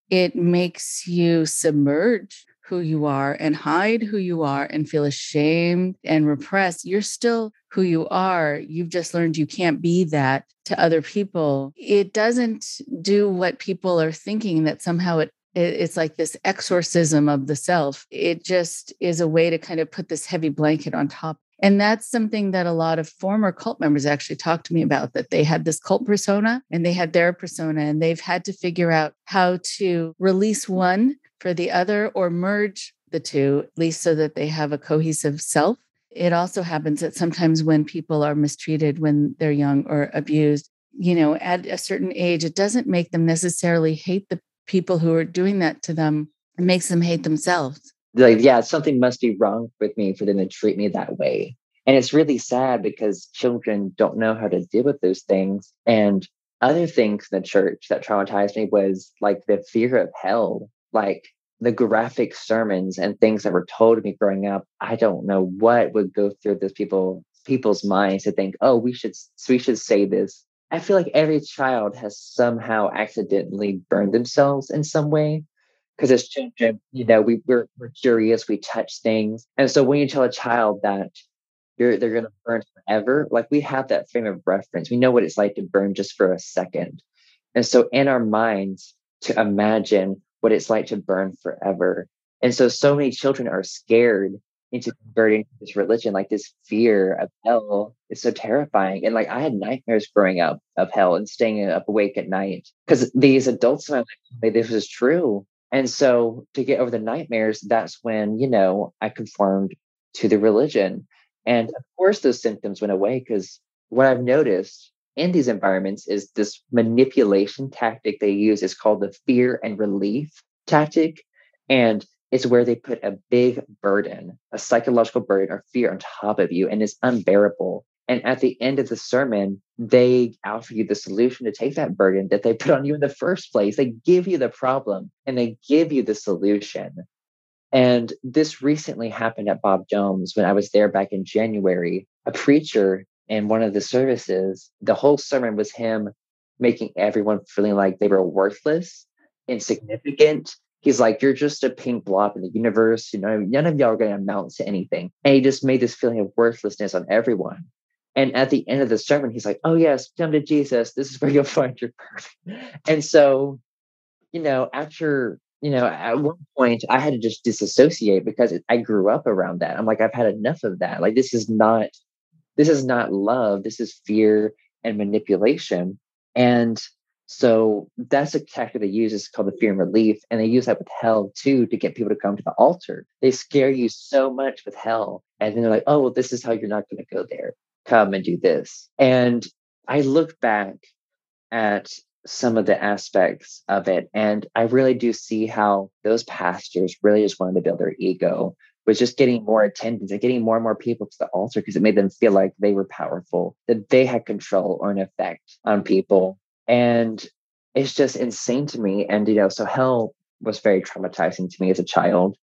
It makes you submerge who you are and hide who you are and feel ashamed and repressed, you're still who you are. You've just learned you can't be that to other people. It doesn't do what people are thinking that somehow it it's like this exorcism of the self. It just is a way to kind of put this heavy blanket on top. And that's something that a lot of former cult members actually talked to me about that they had this cult persona and they had their persona, and they've had to figure out how to release one for the other or merge the two, at least so that they have a cohesive self. It also happens that sometimes when people are mistreated when they're young or abused, you know, at a certain age, it doesn't make them necessarily hate the people who are doing that to them. It makes them hate themselves. Like, yeah, something must be wrong with me for them to treat me that way. And it's really sad because children don't know how to deal with those things. And other things in the church that traumatized me was like the fear of hell like the graphic sermons and things that were told to me growing up, I don't know what would go through those people people's minds to think, oh, we should we should say this. I feel like every child has somehow accidentally burned themselves in some way. Because as children, you know, we, we're, we're curious, we touch things. And so when you tell a child that you're they're gonna burn forever, like we have that frame of reference. We know what it's like to burn just for a second. And so in our minds, to imagine what it's like to burn forever. And so, so many children are scared into converting to this religion. Like this fear of hell is so terrifying. And like I had nightmares growing up of hell and staying up awake at night because these adults in my life, this was true. And so to get over the nightmares, that's when, you know, I conformed to the religion. And of course, those symptoms went away because what I've noticed in these environments is this manipulation tactic they use. Is called the fear and relief tactic and it's where they put a big burden a psychological burden or fear on top of you and it's unbearable. And at the end of the sermon they offer you the solution to take that burden that they put on you in the first place. They give you the problem and they give you the solution. And this recently happened at Bob Jones when I was there back in January. A preacher in one of the services, the whole sermon was him making everyone feeling like they were worthless, insignificant. He's like, You're just a pink blob in the universe. You know, none of y'all are going to amount to anything. And he just made this feeling of worthlessness on everyone. And at the end of the sermon, he's like, Oh, yes, come to Jesus. This is where you'll find your purpose. And so, you know, after, you know, at one point, I had to just disassociate because I grew up around that. I'm like, I've had enough of that. Like, this is not, this is not love. This is fear and manipulation. And so that's a tactic they use. It's called the fear and relief. And they use that with hell too to get people to come to the altar. They scare you so much with hell. And then they're like, oh, well, this is how you're not going to go there. Come and do this. And I look back at some of the aspects of it. And I really do see how those pastors really just wanted to build their ego, was just getting more attendance and getting more and more people to the altar because it made them feel like they were powerful, that they had control or an effect on people. And it's just insane to me. And, you know, so hell was very traumatizing to me as a child.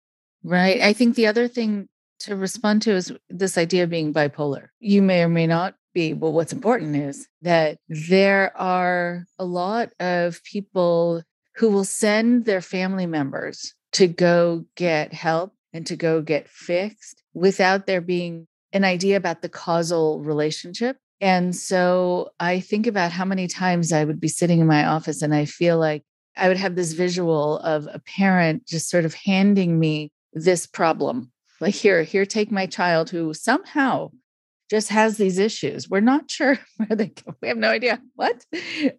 Right. I think the other thing to respond to is this idea of being bipolar. You may or may not be, but what's important is that there are a lot of people who will send their family members to go get help and to go get fixed without there being an idea about the causal relationship. And so I think about how many times I would be sitting in my office and I feel like I would have this visual of a parent just sort of handing me this problem. Like, here, here, take my child who somehow just has these issues. We're not sure where they go. We have no idea what.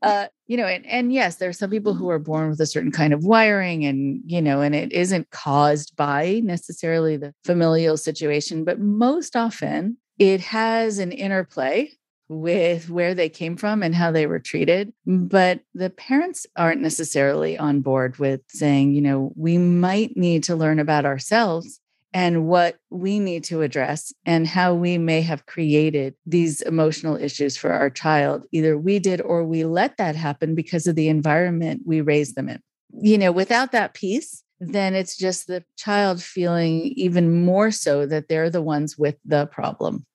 Uh, you know, and, and yes, there are some people who are born with a certain kind of wiring, and you know, and it isn't caused by necessarily the familial situation, but most often it has an interplay with where they came from and how they were treated. But the parents aren't necessarily on board with saying, you know, we might need to learn about ourselves and what we need to address and how we may have created these emotional issues for our child. Either we did or we let that happen because of the environment we raised them in. You know, without that piece, then it's just the child feeling even more so that they're the ones with the problem.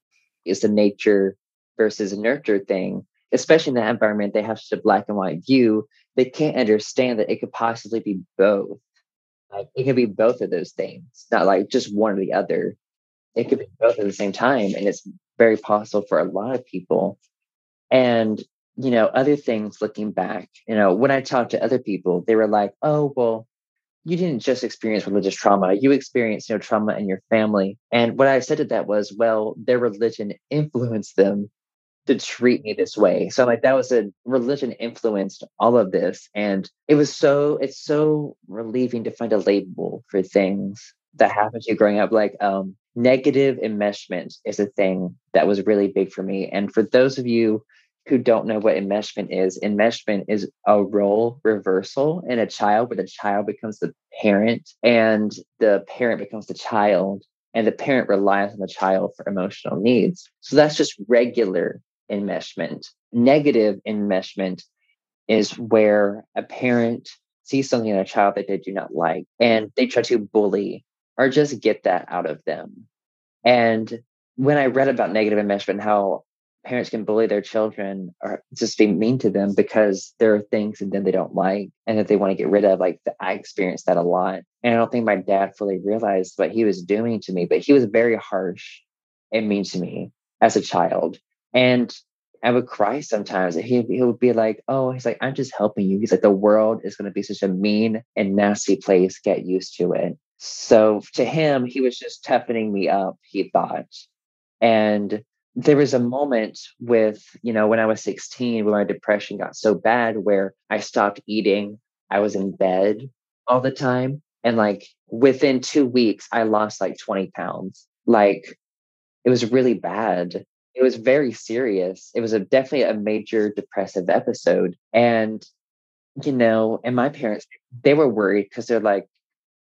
It's a nature versus nurture thing, especially in that environment, they have such a black and white view. They can't understand that it could possibly be both like it could be both of those things, not like just one or the other. It could be both at the same time. And it's very possible for a lot of people. And, you know, other things looking back, you know, when I talked to other people, they were like, oh, well, you didn't just experience religious trauma, you experienced, you know, trauma in your family. And what I said to that was, well, their religion influenced them to treat me this way. So like that was a religion influenced all of this. And it was so it's so relieving to find a label for things that happened to you growing up. Like um negative enmeshment is a thing that was really big for me. And for those of you who don't know what enmeshment is, enmeshment is a role reversal in a child where the child becomes the parent and the parent becomes the child and the parent relies on the child for emotional needs. So that's just regular enmeshment. Negative enmeshment is where a parent sees something in a child that they do not like and they try to bully or just get that out of them. And when I read about negative enmeshment, how parents can bully their children or just be mean to them because there are things in them they don't like and that they want to get rid of. Like I experienced that a lot. And I don't think my dad fully realized what he was doing to me, but he was very harsh and mean to me as a child. And I would cry sometimes. He, he would be like, Oh, he's like, I'm just helping you. He's like, The world is going to be such a mean and nasty place. Get used to it. So to him, he was just toughening me up, he thought. And there was a moment with, you know, when I was 16, when my depression got so bad where I stopped eating. I was in bed all the time. And like within two weeks, I lost like 20 pounds. Like it was really bad it was very serious. It was a definitely a major depressive episode. And, you know, and my parents, they were worried because they're like,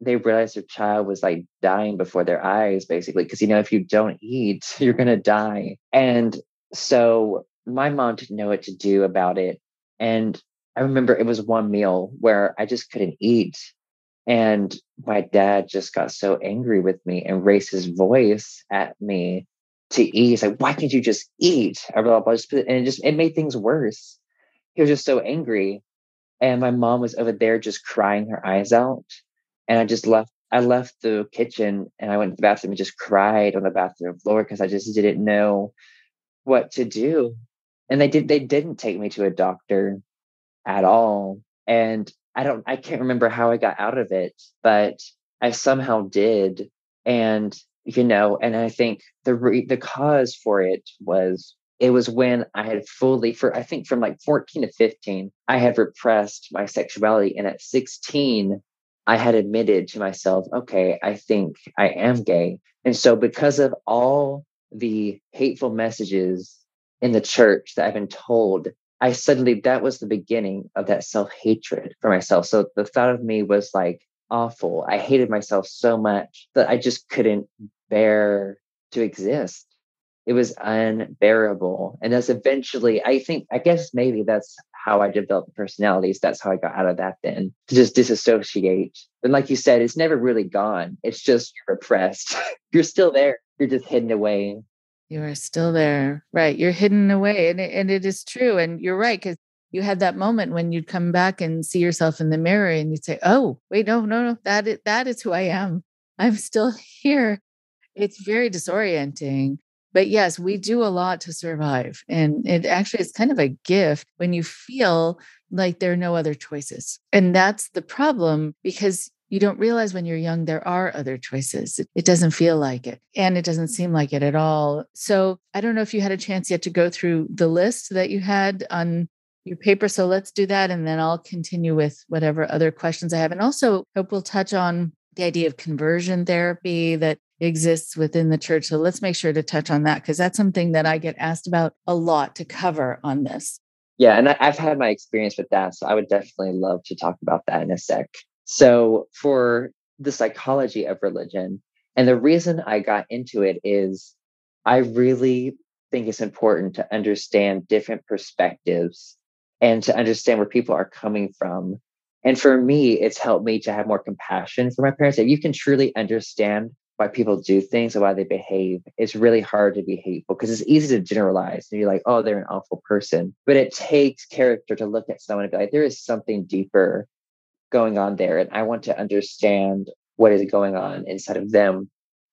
they realized their child was like dying before their eyes, basically. Because, you know, if you don't eat, you're going to die. And so my mom didn't know what to do about it. And I remember it was one meal where I just couldn't eat. And my dad just got so angry with me and raised his voice at me to eat. He's like, why can't you just eat? And it just it made things worse. He was just so angry. And my mom was over there just crying her eyes out. And I just left I left the kitchen and I went to the bathroom and just cried on the bathroom floor because I just didn't know what to do. And they did they didn't take me to a doctor at all. And I don't I can't remember how I got out of it, but I somehow did. And you know, and I think the re- the cause for it was it was when I had fully for I think from like 14 to 15, I had repressed my sexuality. And at 16, I had admitted to myself, okay, I think I am gay. And so because of all the hateful messages in the church that I've been told, I suddenly that was the beginning of that self-hatred for myself. So the thought of me was like awful. I hated myself so much that I just couldn't bear to exist. It was unbearable. And that's eventually, I think, I guess maybe that's how I developed personalities. That's how I got out of that then to just disassociate. And like you said, it's never really gone. It's just repressed. you're still there. You're just hidden away. You are still there. Right. You're hidden away. And and it is true. And you're right. Because you had that moment when you'd come back and see yourself in the mirror and you'd say, Oh, wait, no, no, no, that is, that is who I am. I'm still here. It's very disorienting. But yes, we do a lot to survive. And it actually is kind of a gift when you feel like there are no other choices. And that's the problem because you don't realize when you're young there are other choices. It doesn't feel like it and it doesn't seem like it at all. So I don't know if you had a chance yet to go through the list that you had on your paper. So let's do that. And then I'll continue with whatever other questions I have. And also hope we'll touch on the idea of conversion therapy that exists within the church. So let's make sure to touch on that because that's something that I get asked about a lot to cover on this. Yeah, and I've had my experience with that. So I would definitely love to talk about that in a sec. So, for the psychology of religion, and the reason I got into it is I really think it's important to understand different perspectives and to understand where people are coming from. And for me, it's helped me to have more compassion for my parents. If you can truly understand why people do things and why they behave, it's really hard to be hateful because it's easy to generalize and you're like, oh, they're an awful person. But it takes character to look at someone and be like, there is something deeper going on there. And I want to understand what is going on inside of them.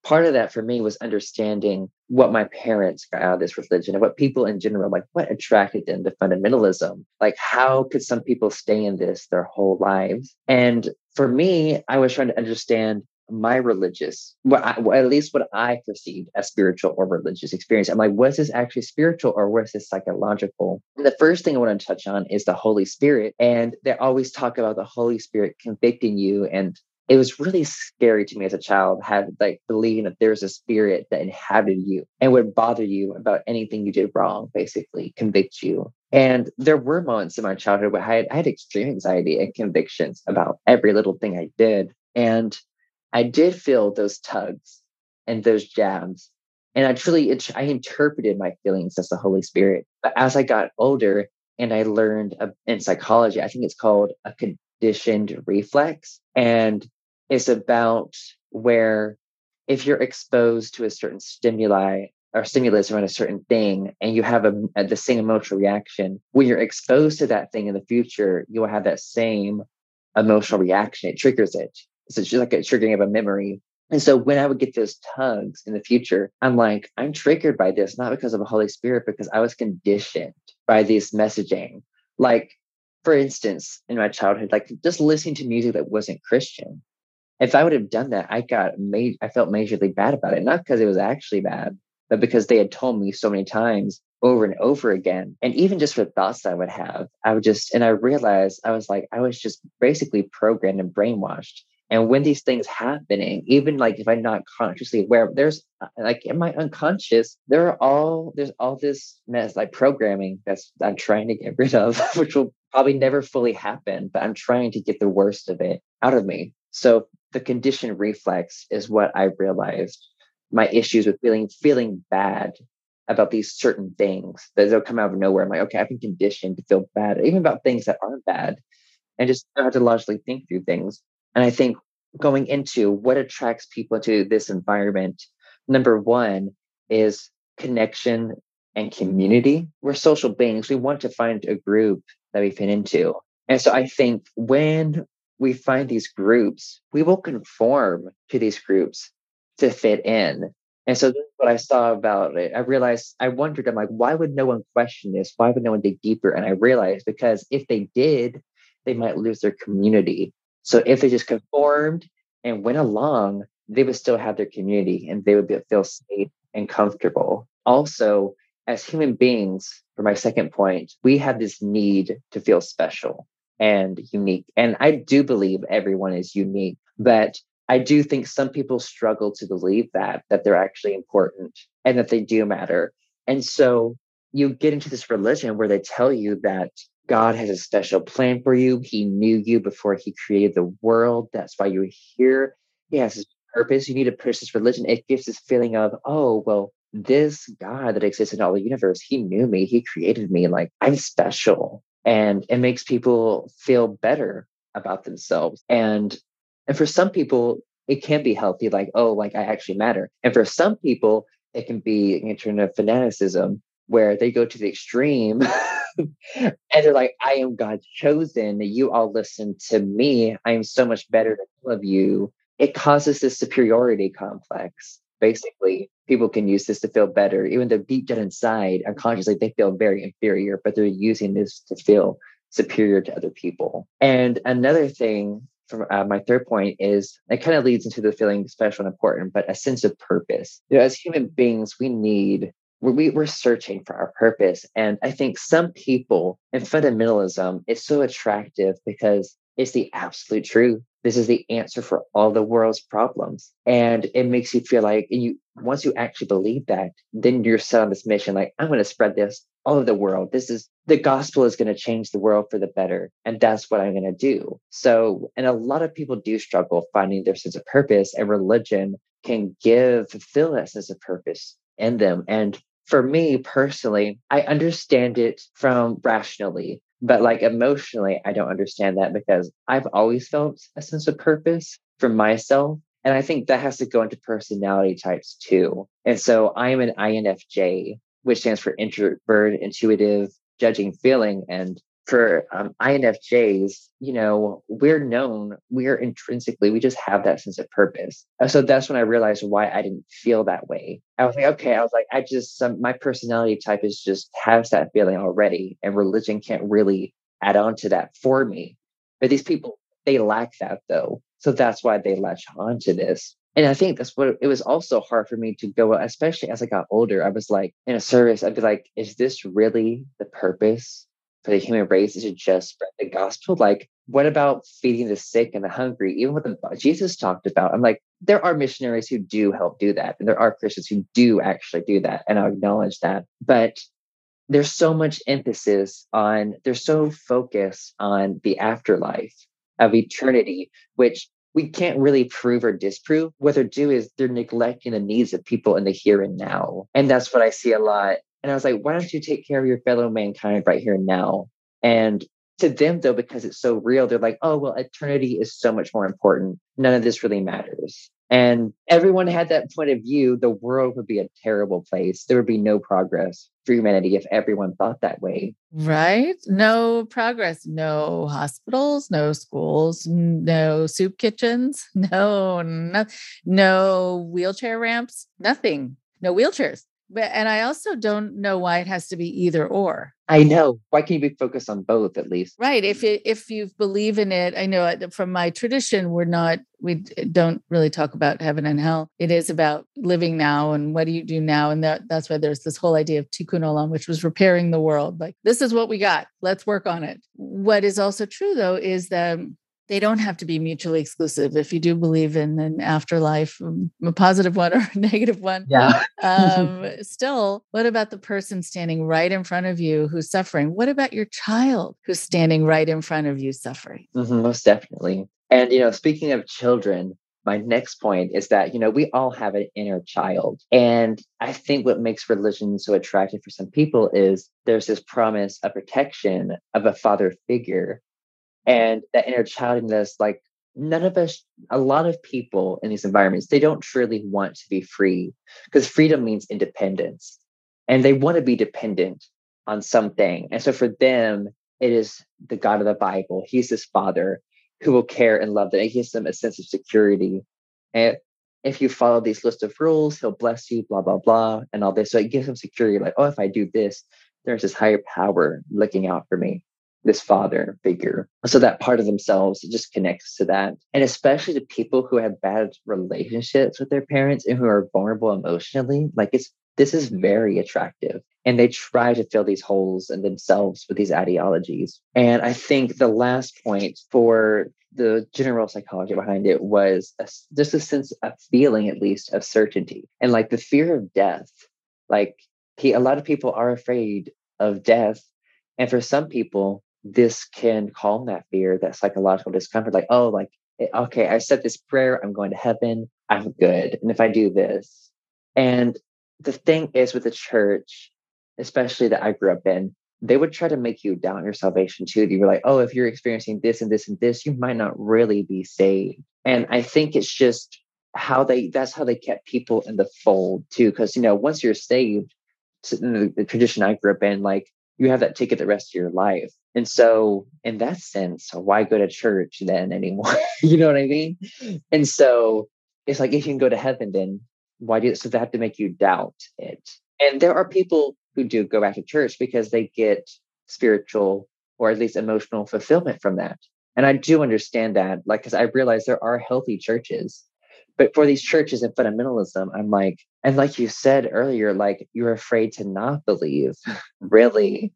Part of that for me was understanding what my parents got out of this religion and what people in general, like what attracted them to fundamentalism. Like, how mm-hmm. could some people stay in this their whole lives? And for me, I was trying to understand my religious, what I, well, at least what I perceived as spiritual or religious experience. I'm like, was this actually spiritual or was this psychological? And the first thing I want to touch on is the Holy Spirit. And they always talk about the Holy Spirit convicting you. And it was really scary to me as a child, have like believing that there's a spirit that inhabited you and would bother you about anything you did wrong, basically convict you. And there were moments in my childhood where I had, I had extreme anxiety and convictions about every little thing I did. And I did feel those tugs and those jabs. And I truly, I interpreted my feelings as the Holy Spirit. But as I got older and I learned uh, in psychology, I think it's called a conditioned reflex. And it's about where if you're exposed to a certain stimuli or stimulus around a certain thing and you have a, a, the same emotional reaction, when you're exposed to that thing in the future, you will have that same emotional reaction. It triggers it. So it's just like a triggering of a memory. And so when I would get those tugs in the future, I'm like, I'm triggered by this, not because of the Holy Spirit, because I was conditioned by this messaging. Like, for instance, in my childhood, like just listening to music that wasn't Christian. If I would have done that, I got made, I felt majorly bad about it, not because it was actually bad, but because they had told me so many times over and over again. And even just for thoughts I would have, I would just, and I realized I was like, I was just basically programmed and brainwashed and when these things happening, even like if I'm not consciously aware, there's like in my unconscious, there are all there's all this mess like programming that's I'm trying to get rid of, which will probably never fully happen, but I'm trying to get the worst of it out of me. So the condition reflex is what I realized my issues with feeling feeling bad about these certain things that they'll come out of nowhere. I'm like, okay, I've been conditioned to feel bad, even about things that aren't bad, and just have to logically think through things. And I think going into what attracts people to this environment, number one is connection and community. We're social beings. We want to find a group that we fit into. And so I think when we find these groups, we will conform to these groups to fit in. And so this is what I saw about it. I realized, I wondered, I'm like, why would no one question this? Why would no one dig deeper? And I realized because if they did, they might lose their community. So if they just conformed and went along, they would still have their community and they would be, feel safe and comfortable. Also, as human beings, for my second point, we have this need to feel special and unique. And I do believe everyone is unique, but I do think some people struggle to believe that, that they're actually important and that they do matter. And so you get into this religion where they tell you that God has a special plan for you. He knew you before he created the world. That's why you're here. He has his purpose. You need to push this religion. It gives this feeling of, oh, well, this God that exists in all the universe, he knew me. He created me. Like I'm special. And it makes people feel better about themselves. And and for some people, it can be healthy, like, oh, like I actually matter. And for some people, it can be an of fanaticism where they go to the extreme and they're like, I am God's chosen. You all listen to me. I am so much better than all of you. It causes this superiority complex. Basically, people can use this to feel better, even though deep down inside, unconsciously, they feel very inferior, but they're using this to feel superior to other people. And another thing from uh, my third point is it kind of leads into the feeling special and important, but a sense of purpose. You know, as human beings, we need we, we're searching for our purpose. And I think some people in fundamentalism is so attractive because it's the absolute truth. This is the answer for all the world's problems. And it makes you feel like and you once you actually believe that, then you're set on this mission, like, I'm going to spread this all over the world. This is the gospel is going to change the world for the better. And that's what I'm going to do. So, and a lot of people do struggle finding their sense of purpose, and religion can give, fulfill that sense of purpose in them. And for me personally, I understand it from rationally, but like emotionally, I don't understand that because I've always felt a sense of purpose for myself. And I think that has to go into personality types too. And so I am an INFJ, which stands for introvert, intuitive, judging, feeling. And for um, INFJs, you know, we're known, we're intrinsically, we just have that sense of purpose. So that's when I realized why I didn't feel that way. I was like, okay, I was like, I just, some, my personality type is just has that feeling already. And religion can't really add on to that for me. But these people, they lack that though. So that's why they latch on to this. And I think that's what it was also hard for me to go, especially as I got older. I was like, in a service, I'd be like, is this really the purpose for the human race is to just spread the gospel. Like, what about feeding the sick and the hungry? Even what the, Jesus talked about. I'm like, there are missionaries who do help do that. And there are Christians who do actually do that. And I acknowledge that. But there's so much emphasis on, they're so focused on the afterlife of eternity, which we can't really prove or disprove. What they're doing is they're neglecting the needs of people in the here and now. And that's what I see a lot and I was like, why don't you take care of your fellow mankind right here now? And to them, though, because it's so real, they're like, oh, well, eternity is so much more important. None of this really matters. And everyone had that point of view, the world would be a terrible place. There would be no progress for humanity if everyone thought that way. Right? No progress, no hospitals, no schools, no soup kitchens, no, no, no wheelchair ramps, nothing, no wheelchairs. But and I also don't know why it has to be either or. I know. Why can't you be focused on both at least? Right. If it, if you believe in it, I know uh, from my tradition, we're not we don't really talk about heaven and hell. It is about living now and what do you do now, and that that's why there's this whole idea of tikkun olam, which was repairing the world. Like this is what we got. Let's work on it. What is also true though is that they don't have to be mutually exclusive. If you do believe in an afterlife, um, a positive one or a negative one, yeah. um, still, what about the person standing right in front of you who's suffering? What about your child who's standing right in front of you suffering? Mm-hmm, most definitely. And you know, speaking of children, my next point is that you know we all have an inner child and i think what makes religion so attractive for some people is there's this promise of protection of a father figure and that inner childness like none of us a lot of people in these environments they don't truly want to be free because freedom means independence and they want to be dependent on something. And so for them, it is the God of the Bible. He's this father who will care and love them. It gives them a sense of security. And if you follow these list of rules, he'll bless you, blah, blah, blah, and all this. So it gives them security, like, oh, if I do this, there's this higher power looking out for me, this father figure. So that part of themselves just connects to that. And especially to people who have bad relationships with their parents and who are vulnerable emotionally, like it's this is very attractive. And they try to fill these holes in themselves with these ideologies. And I think the last point for the general psychology behind it was a, just a sense, a feeling at least of certainty and like the fear of death. Like he, a lot of people are afraid of death. And for some people, this can calm that fear, that psychological discomfort. Like, oh, like, eh, okay, I said this prayer, I'm going to heaven, I'm good. And if I do this, and the thing is with the church, especially that I grew up in, they would try to make you doubt your salvation too. You were like, oh, if you're experiencing this and this and this, you might not really be saved. And I think it's just how they that's how they kept people in the fold too. Because you know, once you're saved, the, the tradition I grew up in, like you have that ticket the rest of your life. And so, in that sense, why go to church then anymore? you know what I mean? And so, it's like if you can go to heaven, then why do you, so they have to make you doubt it? And there are people who do go back to church because they get spiritual or at least emotional fulfillment from that. And I do understand that, like, because I realize there are healthy churches. But for these churches and fundamentalism, I'm like, and like you said earlier, like you're afraid to not believe, really.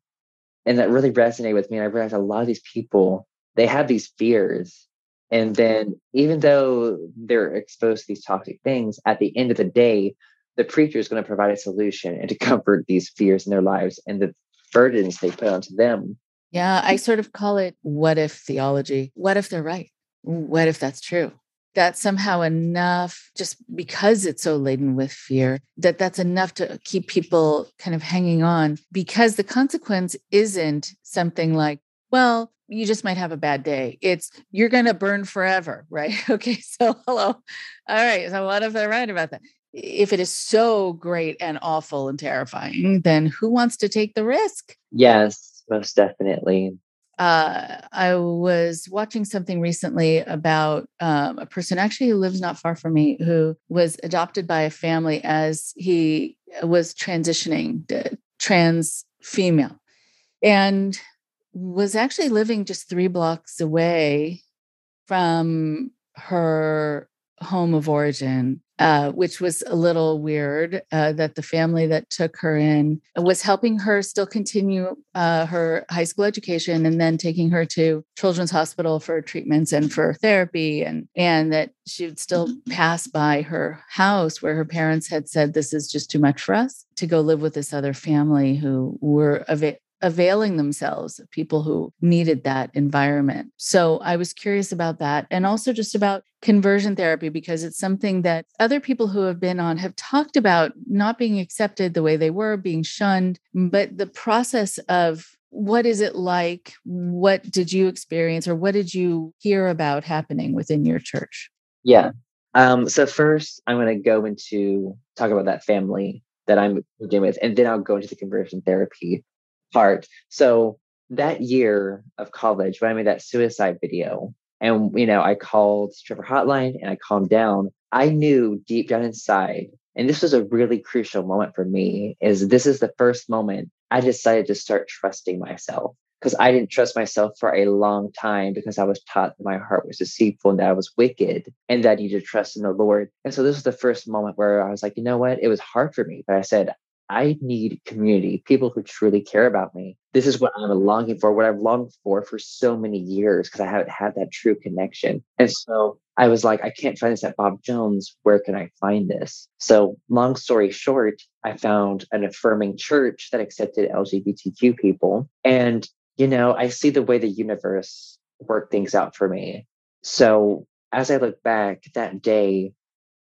And that really resonated with me. And I realized a lot of these people, they have these fears and then, even though they're exposed to these toxic things, at the end of the day, the preacher is going to provide a solution and to comfort these fears in their lives and the burdens they put onto them. Yeah, I sort of call it what if theology. What if they're right? What if that's true? That somehow enough, just because it's so laden with fear, that that's enough to keep people kind of hanging on because the consequence isn't something like, well, you just might have a bad day. It's you're going to burn forever, right? Okay. So, hello. All right. So, what if they're right about that? If it is so great and awful and terrifying, then who wants to take the risk? Yes, most definitely. Uh, I was watching something recently about um, a person actually who lives not far from me who was adopted by a family as he was transitioning trans female. And was actually living just three blocks away from her home of origin, uh, which was a little weird uh, that the family that took her in was helping her still continue uh, her high school education and then taking her to Children's Hospital for treatments and for therapy, and, and that she would still mm-hmm. pass by her house where her parents had said, This is just too much for us to go live with this other family who were it availing themselves of people who needed that environment. So I was curious about that and also just about conversion therapy because it's something that other people who have been on have talked about not being accepted the way they were, being shunned, but the process of what is it like? What did you experience or what did you hear about happening within your church? Yeah. Um, so first I'm going to go into talk about that family that I'm dealing with, and then I'll go into the conversion therapy part. So that year of college, when I made that suicide video, and you know, I called Trevor Hotline and I calmed down. I knew deep down inside, and this was a really crucial moment for me, is this is the first moment I decided to start trusting myself because I didn't trust myself for a long time because I was taught that my heart was deceitful and that I was wicked and that I needed to trust in the Lord. And so this was the first moment where I was like, you know what? It was hard for me, but I said, I need community, people who truly care about me. This is what I'm longing for, what I've longed for for so many years because I haven't had that true connection. And so I was like, I can't find this at Bob Jones. Where can I find this? So, long story short, I found an affirming church that accepted LGBTQ people. And, you know, I see the way the universe worked things out for me. So, as I look back that day,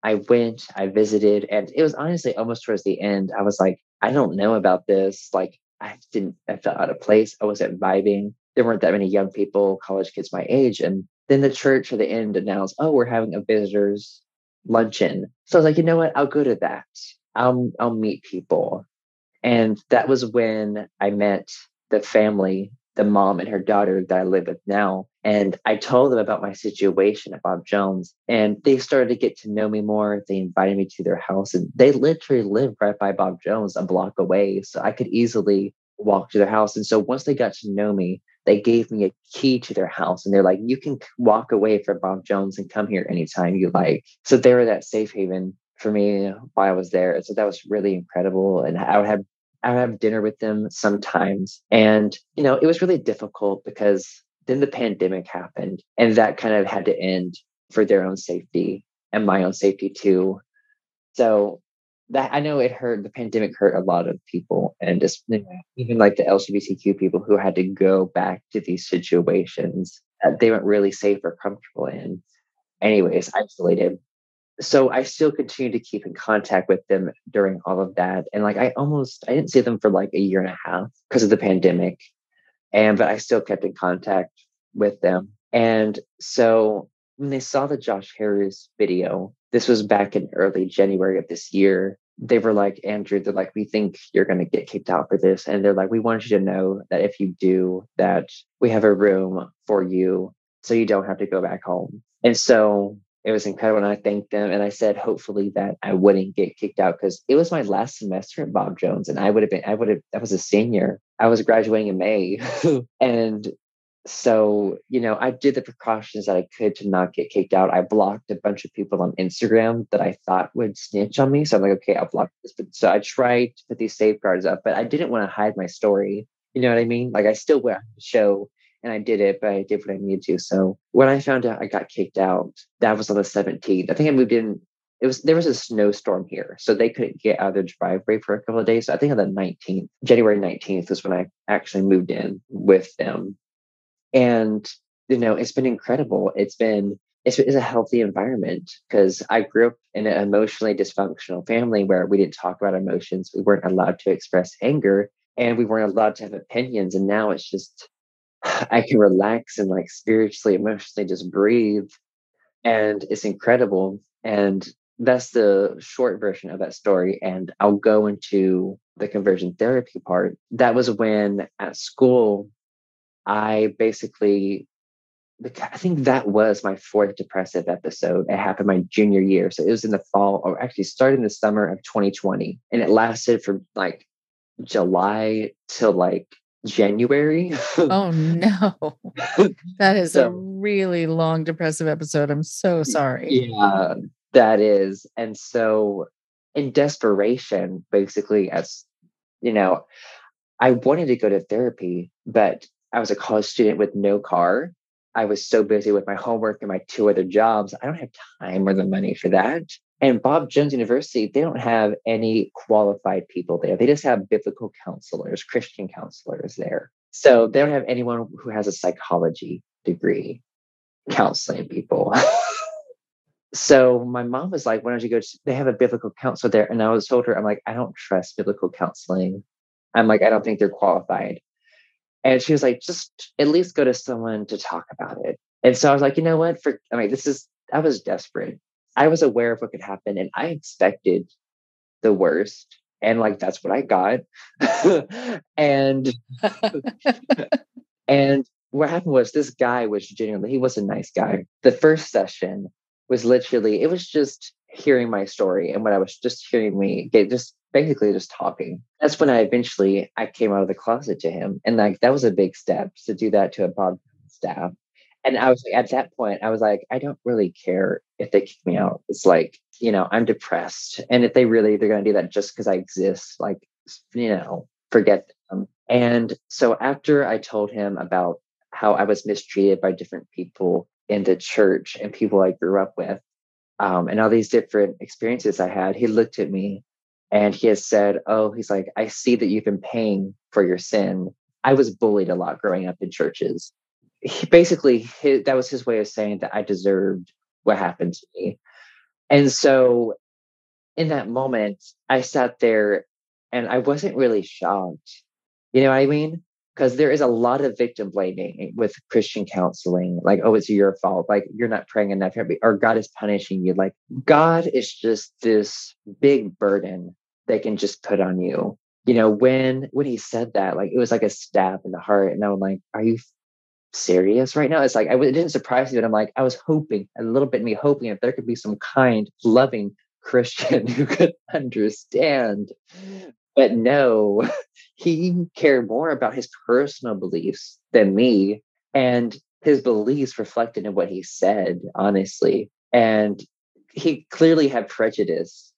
I went, I visited, and it was honestly almost towards the end. I was like, I don't know about this. Like, I didn't, I felt out of place. I wasn't vibing. There weren't that many young people, college kids my age. And then the church at the end announced, oh, we're having a visitors luncheon. So I was like, you know what? I'll go to that. I'll, I'll meet people. And that was when I met the family, the mom and her daughter that I live with now. And I told them about my situation at Bob Jones, and they started to get to know me more. They invited me to their house, and they literally live right by Bob Jones, a block away. So I could easily walk to their house. And so once they got to know me, they gave me a key to their house and they're like, you can walk away from Bob Jones and come here anytime you like. So they were that safe haven for me while I was there. So that was really incredible. And I would have I would have dinner with them sometimes. And, you know, it was really difficult because then the pandemic happened and that kind of had to end for their own safety and my own safety too. So that I know it hurt. The pandemic hurt a lot of people, and just even like the LGBTQ people who had to go back to these situations that they weren't really safe or comfortable in. Anyways, isolated. So I still continue to keep in contact with them during all of that, and like I almost I didn't see them for like a year and a half because of the pandemic, and but I still kept in contact with them. And so when they saw the Josh Harris video, this was back in early January of this year. They were like, Andrew, they're like, we think you're going to get kicked out for this. And they're like, we want you to know that if you do, that we have a room for you so you don't have to go back home. And so it was incredible. And I thanked them and I said, hopefully that I wouldn't get kicked out because it was my last semester at Bob Jones. And I would have been, I would have, I was a senior. I was graduating in May. and so you know i did the precautions that i could to not get kicked out i blocked a bunch of people on instagram that i thought would snitch on me so i'm like okay i'll block this but so i tried to put these safeguards up but i didn't want to hide my story you know what i mean like i still went the mm-hmm. show and i did it but i did what i needed to. So when i found out i got kicked out that was on the 17th i think i moved in it was there was a snowstorm here, so they couldn't get out of their driveway for a couple of days. So I think on the 19th, January 19th, was when I actually moved in with them. And you know it's been incredible. It's been it's, it's a healthy environment because i grew up in an emotionally dysfunctional family where we didn't talk about emotions. We weren't allowed to express anger and we weren't allowed to have opinions. And now it's just i can relax and like spiritually emotionally just breathe and it's incredible and that's the short version of that story and i'll go into the conversion therapy part that was when at school I basically, I think that was my fourth depressive episode. It happened my junior year. So it was in the fall, or actually started in the summer of 2020. And it lasted from like July till like January. oh no. That is so, a really long depressive episode. I'm so sorry. Yeah, that is. And so in desperation, basically, as you know, I wanted to go to therapy, but I was a college student with no car. I was so busy with my homework and my two other jobs. I don't have time or the money for that. And Bob Jones University, they don't have any qualified people there. They just have biblical counselors, Christian counselors there. So they don't have anyone who has a psychology degree counseling people. so my mom was like, why don't you go? To, they have a biblical counselor there. And I was told her, I'm like, I don't trust biblical counseling. I'm like, I don't think they're qualified. And she was like, just at least go to someone to talk about it. And so I was like, you know what? For I mean, this is I was desperate. I was aware of what could happen and I expected the worst. And like that's what I got. and and what happened was this guy was genuinely he was a nice guy. The first session was literally, it was just hearing my story and what I was just hearing me get just basically just talking. That's when I eventually I came out of the closet to him. And like that was a big step to do that to a pod staff. And I was like, at that point, I was like, I don't really care if they kick me out. It's like, you know, I'm depressed. And if they really they're gonna do that just because I exist, like, you know, forget them. And so after I told him about how I was mistreated by different people in the church and people I grew up with, um, and all these different experiences I had, he looked at me and he has said, Oh, he's like, I see that you've been paying for your sin. I was bullied a lot growing up in churches. He basically, his, that was his way of saying that I deserved what happened to me. And so in that moment, I sat there and I wasn't really shocked. You know what I mean? Because there is a lot of victim blaming with Christian counseling. Like, oh, it's your fault. Like, you're not praying enough, or God is punishing you. Like, God is just this big burden they can just put on you. you know, when when he said that, like it was like a stab in the heart. And I'm like, are you serious right now? It's like I it didn't surprise me, but I'm like, I was hoping a little bit me hoping that there could be some kind, loving Christian who could understand. But no, he cared more about his personal beliefs than me. And his beliefs reflected in what he said, honestly. And he clearly had prejudice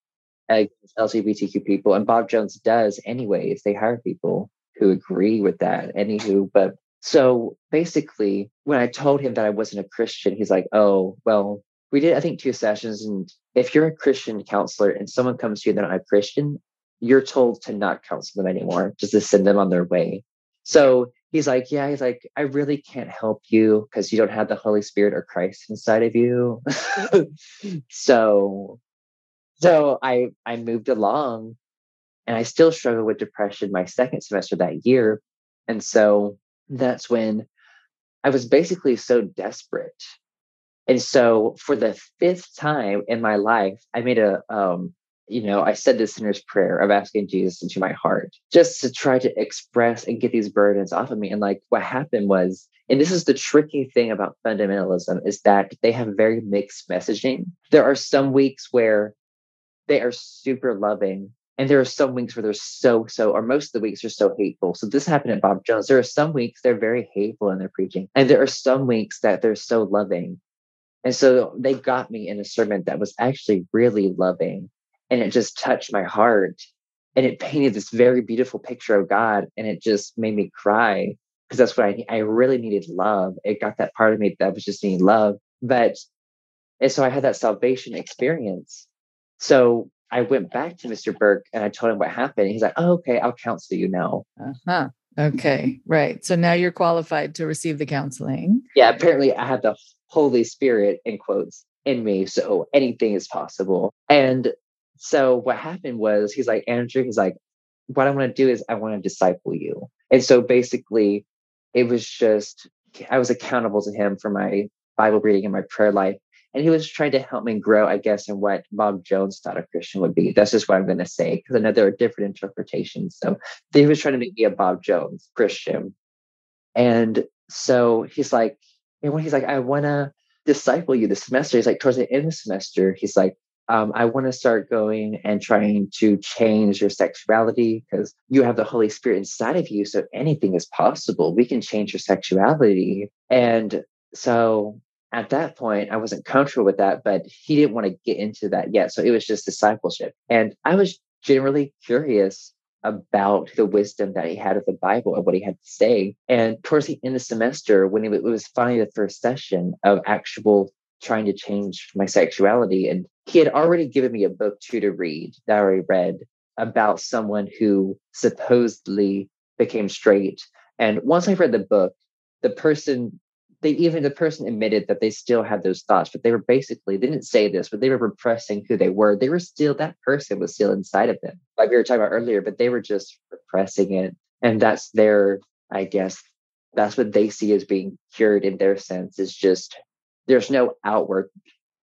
against LGBTQ people. And Bob Jones does, anyways. They hire people who agree with that. Anywho, but so basically, when I told him that I wasn't a Christian, he's like, oh, well, we did, I think, two sessions. And if you're a Christian counselor and someone comes to you, they're not a Christian, you're told to not counsel them anymore, just to send them on their way. So he's like, Yeah, he's like, I really can't help you because you don't have the Holy Spirit or Christ inside of you. so so I I moved along and I still struggled with depression my second semester that year. And so that's when I was basically so desperate. And so for the fifth time in my life, I made a um you know, I said the sinner's prayer of asking Jesus into my heart just to try to express and get these burdens off of me. And like what happened was, and this is the tricky thing about fundamentalism is that they have very mixed messaging. There are some weeks where they are super loving. And there are some weeks where they're so, so, or most of the weeks are so hateful. So this happened at Bob Jones. There are some weeks they're very hateful in their preaching. And there are some weeks that they're so loving. And so they got me in a sermon that was actually really loving and it just touched my heart and it painted this very beautiful picture of God and it just made me cry because that's what I I really needed love. It got that part of me that was just needing love. But and so I had that salvation experience. So I went back to Mr. Burke and I told him what happened. He's like, "Oh, okay, I'll counsel you now." Uh-huh. Okay, right. So now you're qualified to receive the counseling. Yeah, apparently I had the Holy Spirit in quotes in me, so anything is possible. And so what happened was he's like, Andrew, he's like, what I want to do is I want to disciple you. And so basically it was just I was accountable to him for my Bible reading and my prayer life. And he was trying to help me grow, I guess, in what Bob Jones thought a Christian would be. That's just what I'm going to say, because I know there are different interpretations. So he was trying to make me a Bob Jones Christian. And so he's like, and when he's like, I want to disciple you this semester, he's like, towards the end of the semester, he's like, um, I want to start going and trying to change your sexuality because you have the Holy Spirit inside of you. So anything is possible. We can change your sexuality. And so at that point, I wasn't comfortable with that, but he didn't want to get into that yet. So it was just discipleship. And I was generally curious about the wisdom that he had of the Bible and what he had to say. And towards the end of the semester, when it was finally the first session of actual trying to change my sexuality. And he had already given me a book too to read that I already read about someone who supposedly became straight. And once I read the book, the person, they even the person admitted that they still had those thoughts, but they were basically, they didn't say this, but they were repressing who they were. They were still, that person was still inside of them, like we were talking about earlier, but they were just repressing it. And that's their, I guess, that's what they see as being cured in their sense is just there's no outward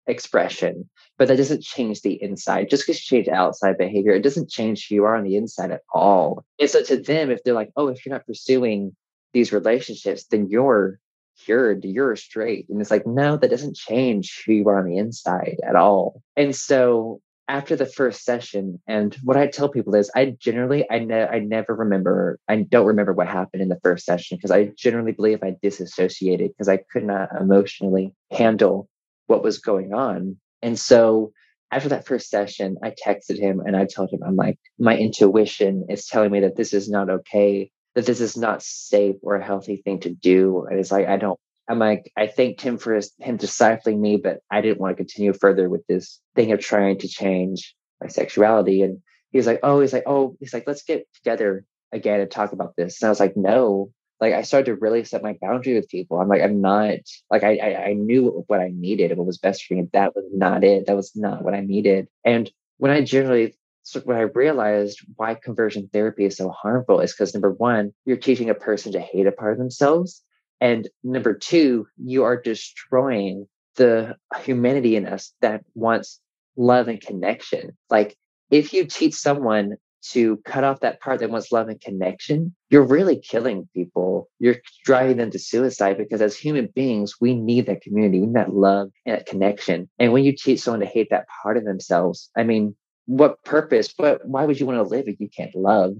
expression, but that doesn't change the inside. Just because you change outside behavior, it doesn't change who you are on the inside at all. And so to them, if they're like, oh, if you're not pursuing these relationships, then you're cured, you're straight. And it's like, no, that doesn't change who you are on the inside at all. And so after the first session and what i tell people is i generally i ne- i never remember i don't remember what happened in the first session because i generally believe i disassociated because i could not emotionally handle what was going on and so after that first session i texted him and i told him i'm like my intuition is telling me that this is not okay that this is not safe or a healthy thing to do and it's like i don't I'm like, I thanked him for his, him discipling me, but I didn't want to continue further with this thing of trying to change my sexuality. And he was like, oh, he's like, oh, he's like, let's get together again and talk about this. And I was like, no. Like I started to really set my boundary with people. I'm like, I'm not like I, I I knew what I needed and what was best for me. That was not it. That was not what I needed. And when I generally so when I realized why conversion therapy is so harmful is because number one, you're teaching a person to hate a part of themselves. And number two, you are destroying the humanity in us that wants love and connection. Like if you teach someone to cut off that part that wants love and connection, you're really killing people. You're driving them to suicide because as human beings, we need that community, we need that love and that connection. And when you teach someone to hate that part of themselves, I mean, what purpose? But why would you want to live if you can't love,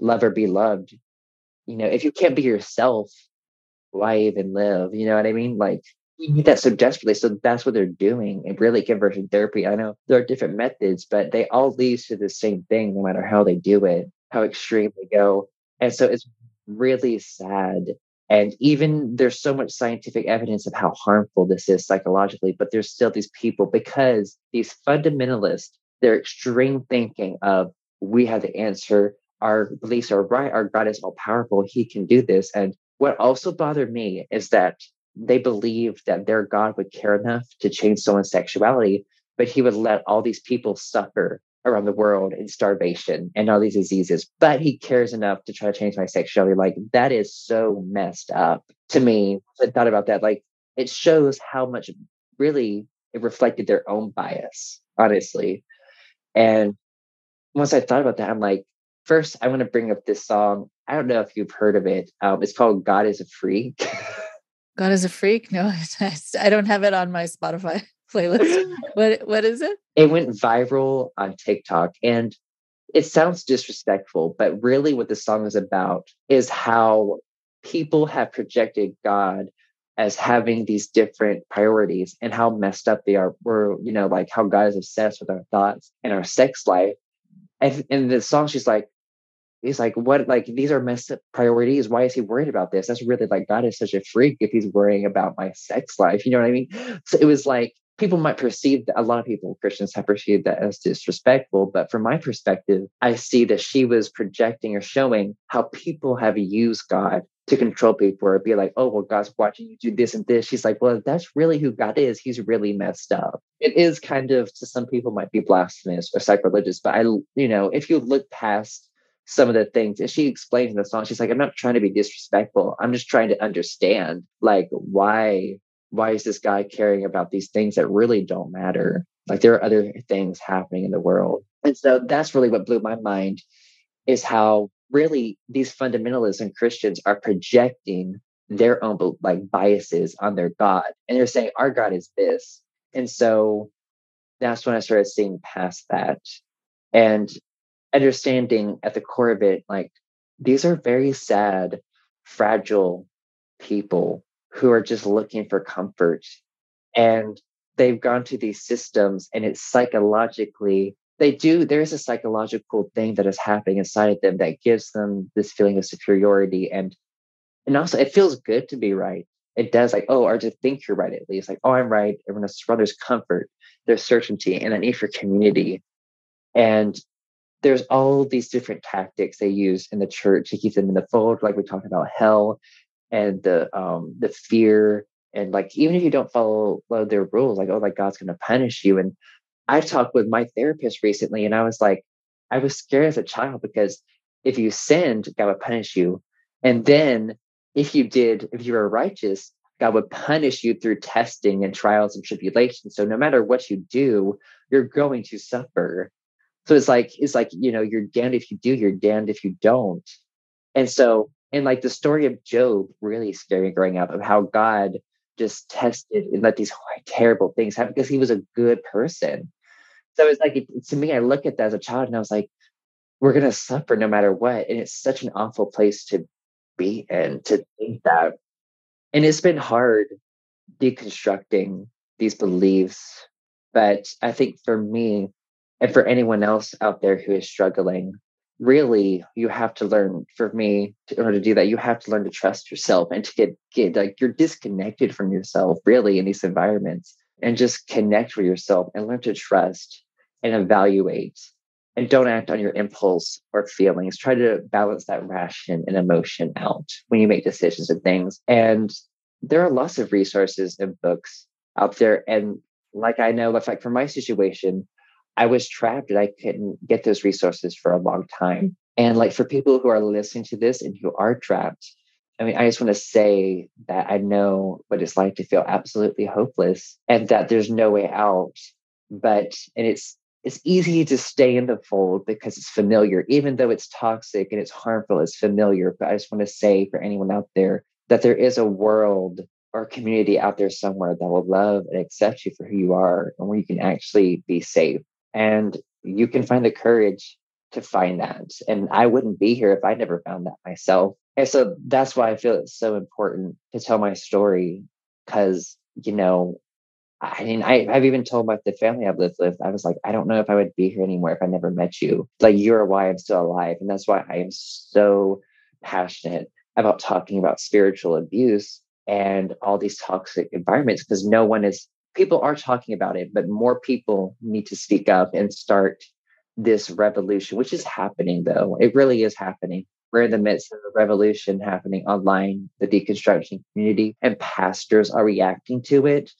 love or be loved? You know, if you can't be yourself, why even live? You know what I mean? Like we need that so desperately. So that's what they're doing in really conversion therapy. I know there are different methods, but they all lead to the same thing, no matter how they do it, how extreme they go. And so it's really sad. And even there's so much scientific evidence of how harmful this is psychologically, but there's still these people because these fundamentalists, their extreme thinking of we have the answer, our beliefs are right, our God is all powerful, he can do this. And what also bothered me is that they believed that their God would care enough to change someone's sexuality, but he would let all these people suffer around the world in starvation and all these diseases. But he cares enough to try to change my sexuality. Like that is so messed up to me. I thought about that. Like it shows how much really it reflected their own bias, honestly. And once I thought about that, I'm like, first, I want to bring up this song. I don't know if you've heard of it. Um, it's called God is a Freak. God is a freak. No, I don't have it on my Spotify playlist. What what is it? It went viral on TikTok and it sounds disrespectful, but really what the song is about is how people have projected God as having these different priorities and how messed up they are. We're, you know, like how God is obsessed with our thoughts and our sex life. And in the song, she's like, he's like, what, like, these are messed up priorities. Why is he worried about this? That's really like, God is such a freak if he's worrying about my sex life. You know what I mean? So it was like, people might perceive that a lot of people, Christians have perceived that as disrespectful. But from my perspective, I see that she was projecting or showing how people have used God to control people or be like, oh, well, God's watching you do this and this. She's like, well, that's really who God is. He's really messed up. It is kind of, to some people, might be blasphemous or sacrilegious. But I, you know, if you look past some of the things and she explains in the song she's like i'm not trying to be disrespectful i'm just trying to understand like why why is this guy caring about these things that really don't matter like there are other things happening in the world and so that's really what blew my mind is how really these fundamentalists and christians are projecting their own like biases on their god and they're saying our god is this and so that's when i started seeing past that and understanding at the core of it, like these are very sad, fragile people who are just looking for comfort. And they've gone to these systems and it's psychologically they do there is a psychological thing that is happening inside of them that gives them this feeling of superiority and and also it feels good to be right it does like oh or to think you're right at least like oh i'm right everyone else well, there's comfort there's certainty and a need for community and there's all these different tactics they use in the church to keep them in the fold, like we talked about hell and the um the fear and like even if you don't follow, their rules, like oh like God's gonna punish you. And I talked with my therapist recently and I was like, I was scared as a child because if you sinned, God would punish you. And then if you did, if you were righteous, God would punish you through testing and trials and tribulations. So no matter what you do, you're going to suffer. So it's like it's like you know you're damned if you do, you're damned if you don't. And so and like the story of Job really scared me growing up of how God just tested and let these terrible things happen because he was a good person. So it's like it, to me, I look at that as a child and I was like, we're gonna suffer no matter what, and it's such an awful place to be in to think that. And it's been hard deconstructing these beliefs, but I think for me, and for anyone else out there who is struggling, really you have to learn for me to, in order to do that you have to learn to trust yourself and to get, get like you're disconnected from yourself really in these environments and just connect with yourself and learn to trust and evaluate and don't act on your impulse or feelings. Try to balance that ration and emotion out when you make decisions and things. And there are lots of resources and books out there. And like i know like for my situation I was trapped and I couldn't get those resources for a long time. And like for people who are listening to this and who are trapped, I mean, I just want to say that I know what it's like to feel absolutely hopeless and that there's no way out. But, and it's it's easy to stay in the fold because it's familiar, even though it's toxic and it's harmful, it's familiar. But I just want to say for anyone out there that there is a world or a community out there somewhere that will love and accept you for who you are and where you can actually be safe. And you can find the courage to find that. And I wouldn't be here if I never found that myself. And so that's why I feel it's so important to tell my story because, you know, I mean, I, I've even told my the family I've lived with, I was like, I don't know if I would be here anymore if I never met you. Like, you're why I'm still alive. And that's why I am so passionate about talking about spiritual abuse and all these toxic environments because no one is, people are talking about it, but more people need to speak up and start this revolution, which is happening though. It really is happening. We're in the midst of a revolution happening online, the deconstruction community, and pastors are reacting to it.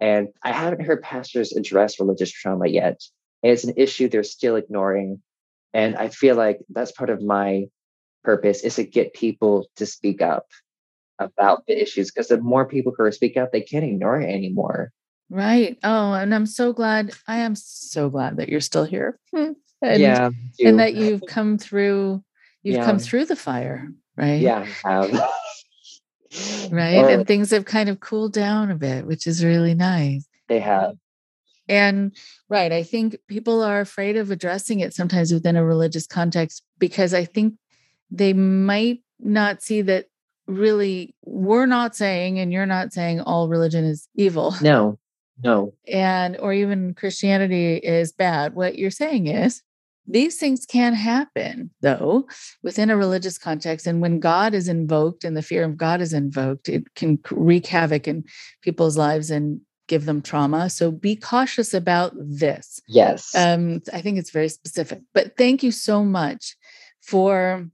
And I haven't heard pastors address religious trauma yet. it's an issue they're still ignoring. And I feel like that's part of my purpose is to get people to speak up about the issues because the more people who speak up, they can't ignore it anymore. Right. Oh, and I'm so glad. I am so glad that you're still here. and, yeah. And that you've come through, you've yeah. come through the fire, right? Yeah. right. Or, and things have kind of cooled down a bit, which is really nice. They have. And right, I think people are afraid of addressing it sometimes within a religious context because I think they might not see that really we're not saying and you're not saying all religion is evil. No. No. And or even Christianity is bad. What you're saying is these things can happen though within a religious context and when god is invoked and the fear of god is invoked it can wreak havoc in people's lives and give them trauma so be cautious about this yes um, i think it's very specific but thank you so much for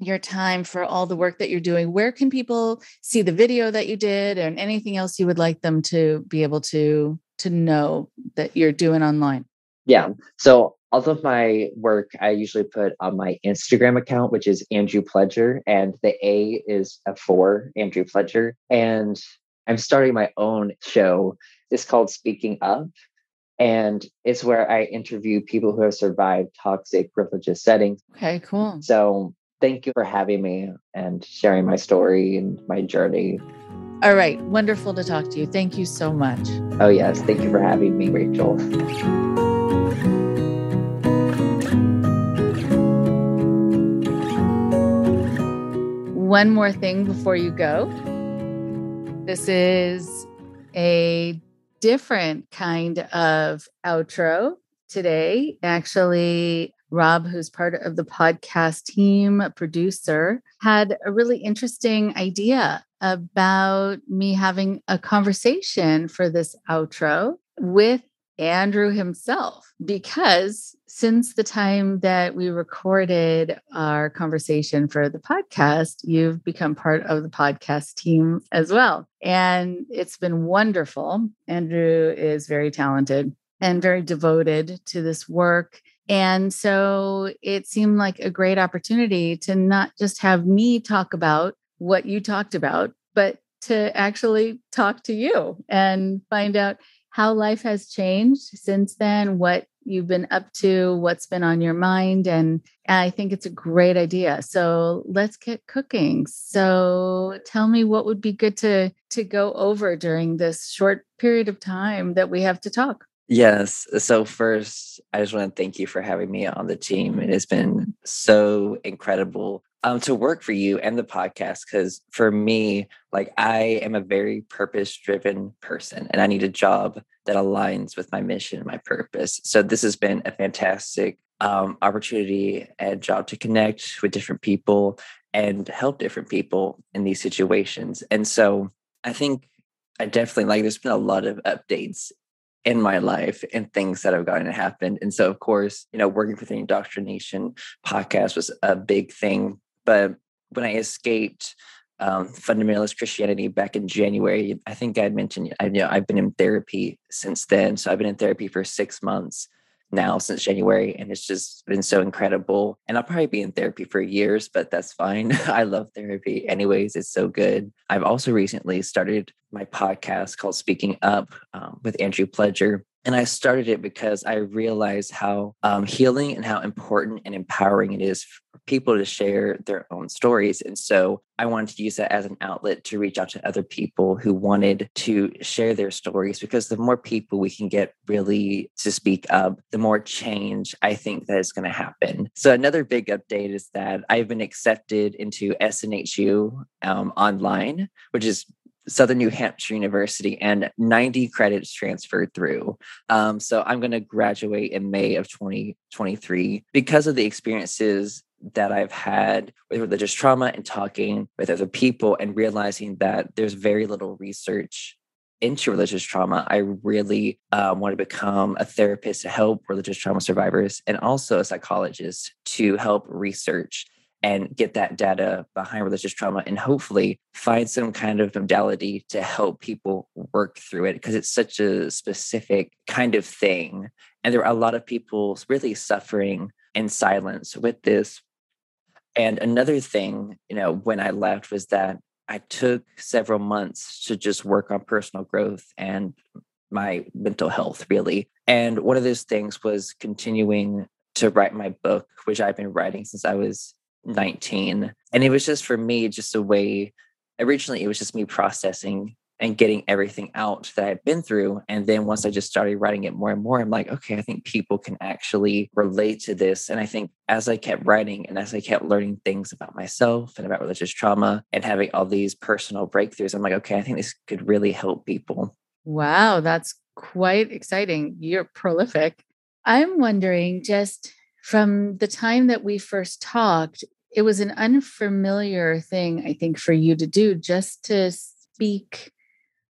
your time for all the work that you're doing. Where can people see the video that you did and anything else you would like them to be able to to know that you're doing online? Yeah. So all of my work I usually put on my Instagram account, which is Andrew Pledger, and the A is a four, Andrew Pledger. And I'm starting my own show. It's called Speaking Up. And it's where I interview people who have survived toxic religious settings. Okay, cool. So thank you for having me and sharing my story and my journey. All right. Wonderful to talk to you. Thank you so much. Oh, yes. Thank you for having me, Rachel. One more thing before you go. This is a different kind of outro today. Actually, Rob, who's part of the podcast team, producer, had a really interesting idea about me having a conversation for this outro with Andrew himself. Because since the time that we recorded our conversation for the podcast, you've become part of the podcast team as well. And it's been wonderful. Andrew is very talented and very devoted to this work and so it seemed like a great opportunity to not just have me talk about what you talked about, but to actually talk to you and find out how life has changed since then, what you've been up to, what's been on your mind. And I think it's a great idea. So let's get cooking. So tell me what would be good to to go over during this short period of time that we have to talk. Yes. So, first, I just want to thank you for having me on the team. It has been so incredible um, to work for you and the podcast because for me, like, I am a very purpose driven person and I need a job that aligns with my mission and my purpose. So, this has been a fantastic um, opportunity and job to connect with different people and help different people in these situations. And so, I think I definitely like there's been a lot of updates in my life and things that have gotten to happen. And so, of course, you know, working for the indoctrination podcast was a big thing. But when I escaped um, fundamentalist Christianity back in January, I think I mentioned I you know I've been in therapy since then. So I've been in therapy for six months now since January, and it's just been so incredible. And I'll probably be in therapy for years, but that's fine. I love therapy, anyways. It's so good. I've also recently started my podcast called Speaking Up um, with Andrew Pledger. And I started it because I realized how um, healing and how important and empowering it is for people to share their own stories. And so I wanted to use that as an outlet to reach out to other people who wanted to share their stories because the more people we can get really to speak up, the more change I think that is going to happen. So another big update is that I've been accepted into SNHU um, online, which is Southern New Hampshire University and 90 credits transferred through. Um, so I'm going to graduate in May of 2023 because of the experiences that I've had with religious trauma and talking with other people and realizing that there's very little research into religious trauma. I really um, want to become a therapist to help religious trauma survivors and also a psychologist to help research and get that data behind religious trauma and hopefully find some kind of modality to help people work through it because it's such a specific kind of thing. And there are a lot of people really suffering in silence with this. And another thing, you know, when I left was that I took several months to just work on personal growth and my mental health, really. And one of those things was continuing to write my book, which I've been writing since I was Mm-hmm. 19. And it was just for me, just a way, originally, it was just me processing and getting everything out that I've been through. And then once I just started writing it more and more, I'm like, okay, I think people can actually relate to this. And I think as I kept writing and as I kept learning things about myself and about religious trauma and having all these personal breakthroughs, I'm like, okay, I think this could really help people. Wow, that's quite exciting. You're prolific. I'm wondering just from the time that we first talked, it was an unfamiliar thing, I think, for you to do just to speak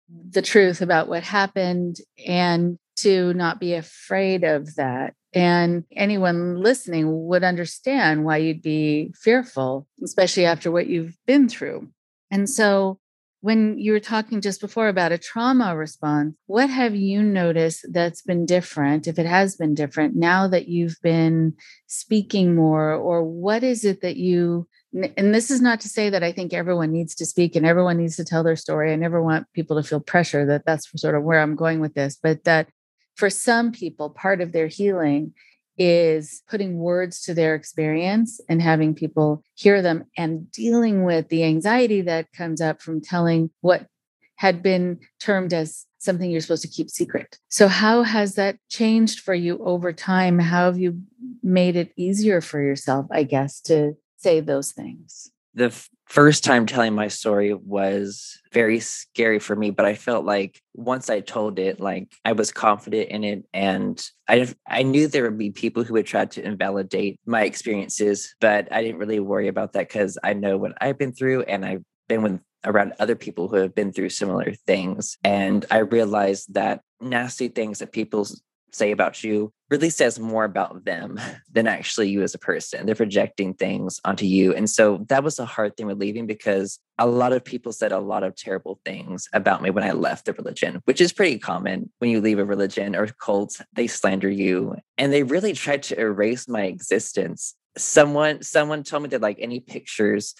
the truth about what happened and to not be afraid of that. And anyone listening would understand why you'd be fearful, especially after what you've been through. And so when you were talking just before about a trauma response, what have you noticed that's been different, if it has been different, now that you've been speaking more? Or what is it that you, and this is not to say that I think everyone needs to speak and everyone needs to tell their story. I never want people to feel pressure that that's sort of where I'm going with this, but that for some people, part of their healing is putting words to their experience and having people hear them and dealing with the anxiety that comes up from telling what had been termed as something you're supposed to keep secret. So, how has that changed for you over time? How have you made it easier for yourself, I guess, to say those things? The first time telling my story was very scary for me but i felt like once i told it like i was confident in it and i i knew there would be people who would try to invalidate my experiences but i didn't really worry about that cuz i know what i've been through and i've been with around other people who have been through similar things and i realized that nasty things that people say about you really says more about them than actually you as a person. They're projecting things onto you. And so that was a hard thing with leaving because a lot of people said a lot of terrible things about me when I left the religion, which is pretty common when you leave a religion or cult, they slander you. And they really tried to erase my existence. Someone someone told me that like any pictures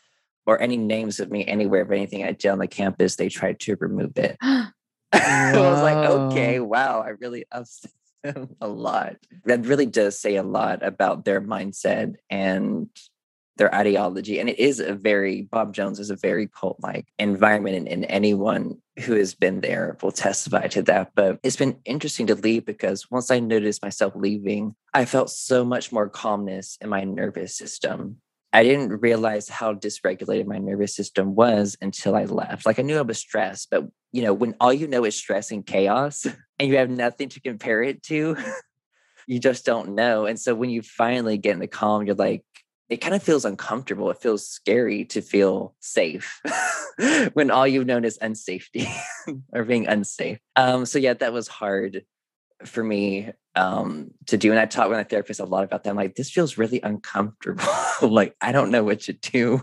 or any names of me anywhere of anything I did on the campus, they tried to remove it. I was like, okay, wow, I really upset a lot. That really does say a lot about their mindset and their ideology. And it is a very, Bob Jones is a very cult like environment. And, and, anyone who has been there will testify to that. But it's been interesting to leave because once I noticed myself leaving, I felt so much more calmness in my nervous system. I didn't realize how dysregulated my nervous system was until I left. Like I knew I was stressed, but you know, when all you know is stress and chaos and you have nothing to compare it to, you just don't know. And so when you finally get in the calm, you're like, it kind of feels uncomfortable. It feels scary to feel safe when all you've known is unsafety or being unsafe. Um, so yeah, that was hard for me um, to do. And I talked with my therapist a lot about that. I'm like, this feels really uncomfortable. like, I don't know what to do.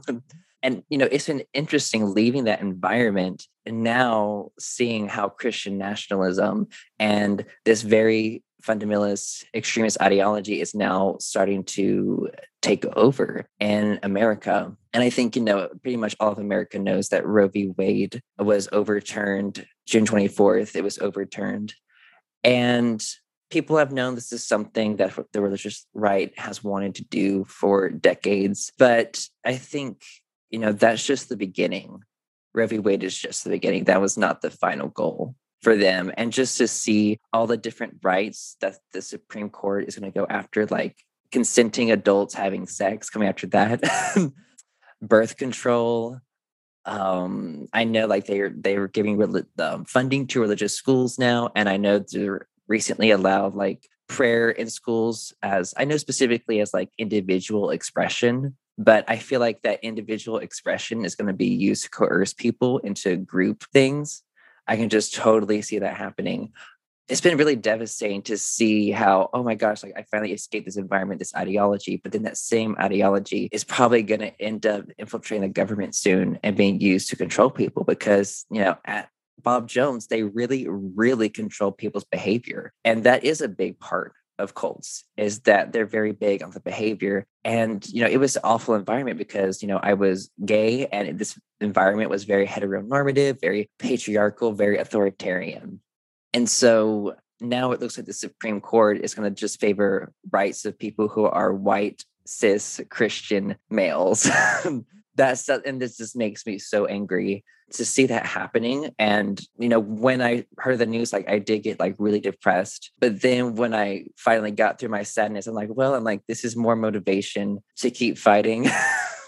And, you know, it's been interesting leaving that environment and now seeing how Christian nationalism and this very fundamentalist extremist ideology is now starting to take over in America. And I think, you know, pretty much all of America knows that Roe v. Wade was overturned June 24th. It was overturned And people have known this is something that the religious right has wanted to do for decades. But I think, you know, that's just the beginning. Roe. Wade is just the beginning. That was not the final goal for them. And just to see all the different rights that the Supreme Court is going to go after, like consenting adults having sex, coming after that, birth control. Um, I know like they're they were giving um, funding to religious schools now, and I know they're recently allowed like prayer in schools as I know specifically as like individual expression, but I feel like that individual expression is going to be used to coerce people into group things. I can just totally see that happening. It's been really devastating to see how, oh my gosh, like I finally escaped this environment, this ideology, but then that same ideology is probably going to end up infiltrating the government soon and being used to control people because, you know, at Bob Jones, they really, really control people's behavior. And that is a big part of cults is that they're very big on the behavior. And you know it was an awful environment because you know i was gay and this environment was very heteronormative very patriarchal very authoritarian. And so now it looks like the supreme court is going to just favor rights of people who are white cis christian males that's and this just makes me so angry to see that happening. And you know when i heard the news like i did get like really depressed. But then when i finally got through my sadness i'm like well i'm like this is more motivation to keep fighting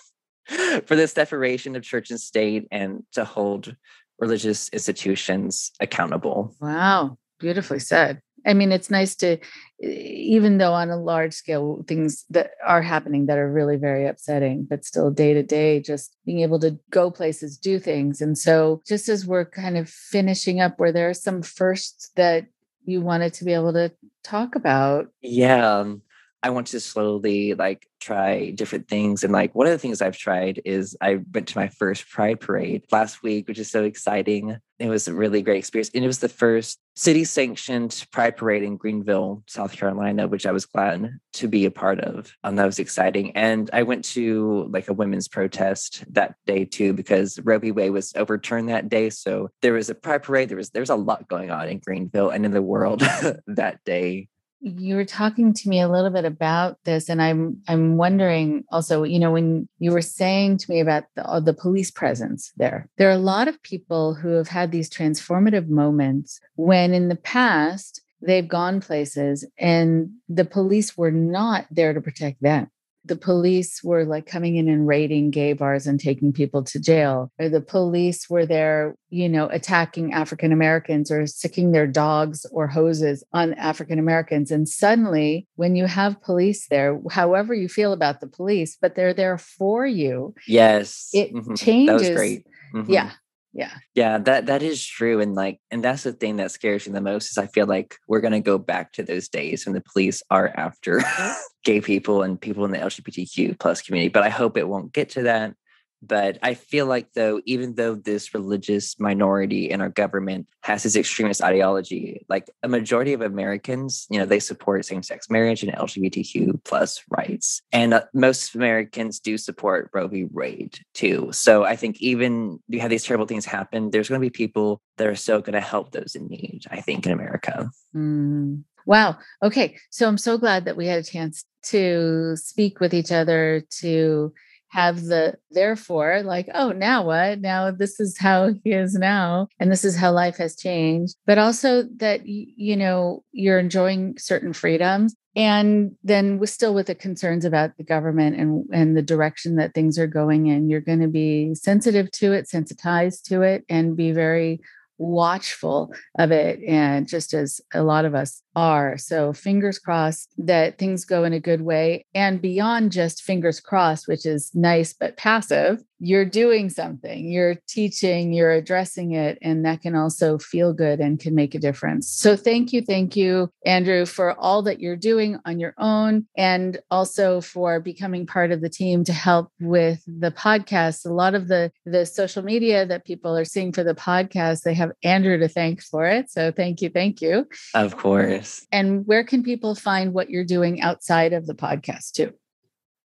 for this separation of church and state and to hold religious institutions accountable. Wow. Beautifully said I mean, it's nice to, even though on a large scale, things that are happening that are really very upsetting, but still day to day, just being able to go places, do things. And so, just as we're kind of finishing up, where there are some firsts that you wanted to be able to talk about. Yeah. Um, I want to slowly like try different things. And like one of the things I've tried is I went to my first Pride Parade last week, which is so exciting. It was a really great experience. And it was the first city sanctioned Pride Parade in Greenville, South Carolina, which I was glad to be a part of. And that was exciting. And I went to like a women's protest that day too, because Roe v. Wade was overturned that day. So there was a Pride Parade. There was there was a lot going on in Greenville and in the world that day you were talking to me a little bit about this and i'm i'm wondering also you know when you were saying to me about the, uh, the police presence there there are a lot of people who have had these transformative moments when in the past they've gone places and the police were not there to protect them the police were like coming in and raiding gay bars and taking people to jail or the police were there you know attacking african americans or sicking their dogs or hoses on african americans and suddenly when you have police there however you feel about the police but they're there for you yes it mm-hmm. changes that was great mm-hmm. yeah yeah. Yeah that that is true and like and that's the thing that scares me the most is i feel like we're going to go back to those days when the police are after gay people and people in the lgbtq plus community but i hope it won't get to that but I feel like, though, even though this religious minority in our government has this extremist ideology, like a majority of Americans, you know, they support same-sex marriage and LGBTQ plus rights, and uh, most Americans do support Roe v. Wade too. So I think even you have these terrible things happen, there's going to be people that are still going to help those in need. I think in America. Mm. Wow. Okay. So I'm so glad that we had a chance to speak with each other to have the therefore like oh now what? Now this is how he is now and this is how life has changed. But also that you know you're enjoying certain freedoms and then with still with the concerns about the government and and the direction that things are going in you're going to be sensitive to it sensitized to it and be very watchful of it and just as a lot of us are so fingers crossed that things go in a good way and beyond just fingers crossed which is nice but passive you're doing something, you're teaching, you're addressing it, and that can also feel good and can make a difference. So, thank you, thank you, Andrew, for all that you're doing on your own and also for becoming part of the team to help with the podcast. A lot of the, the social media that people are seeing for the podcast, they have Andrew to thank for it. So, thank you, thank you. Of course. And where can people find what you're doing outside of the podcast, too?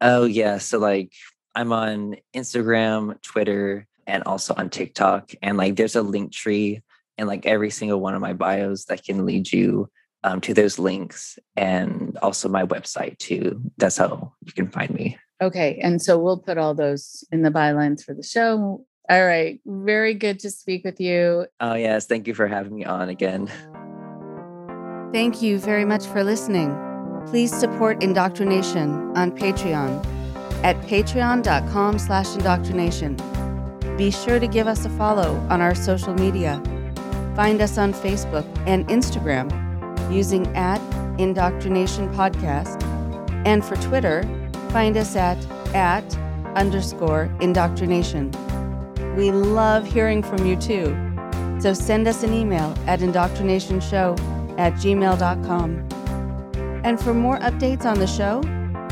Oh, yeah. So, like, I'm on Instagram, Twitter, and also on TikTok. And like there's a link tree in like every single one of my bios that can lead you um, to those links and also my website too. That's how you can find me. Okay. And so we'll put all those in the bylines for the show. All right. Very good to speak with you. Oh, yes. Thank you for having me on again. Thank you very much for listening. Please support Indoctrination on Patreon at patreon.com slash indoctrination. Be sure to give us a follow on our social media. Find us on Facebook and Instagram using at Indoctrination Podcast. And for Twitter, find us at at underscore indoctrination. We love hearing from you too. So send us an email at indoctrinationshow at gmail.com. And for more updates on the show,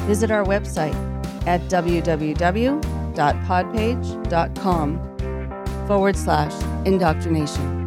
visit our website at www.podpage.com forward slash indoctrination.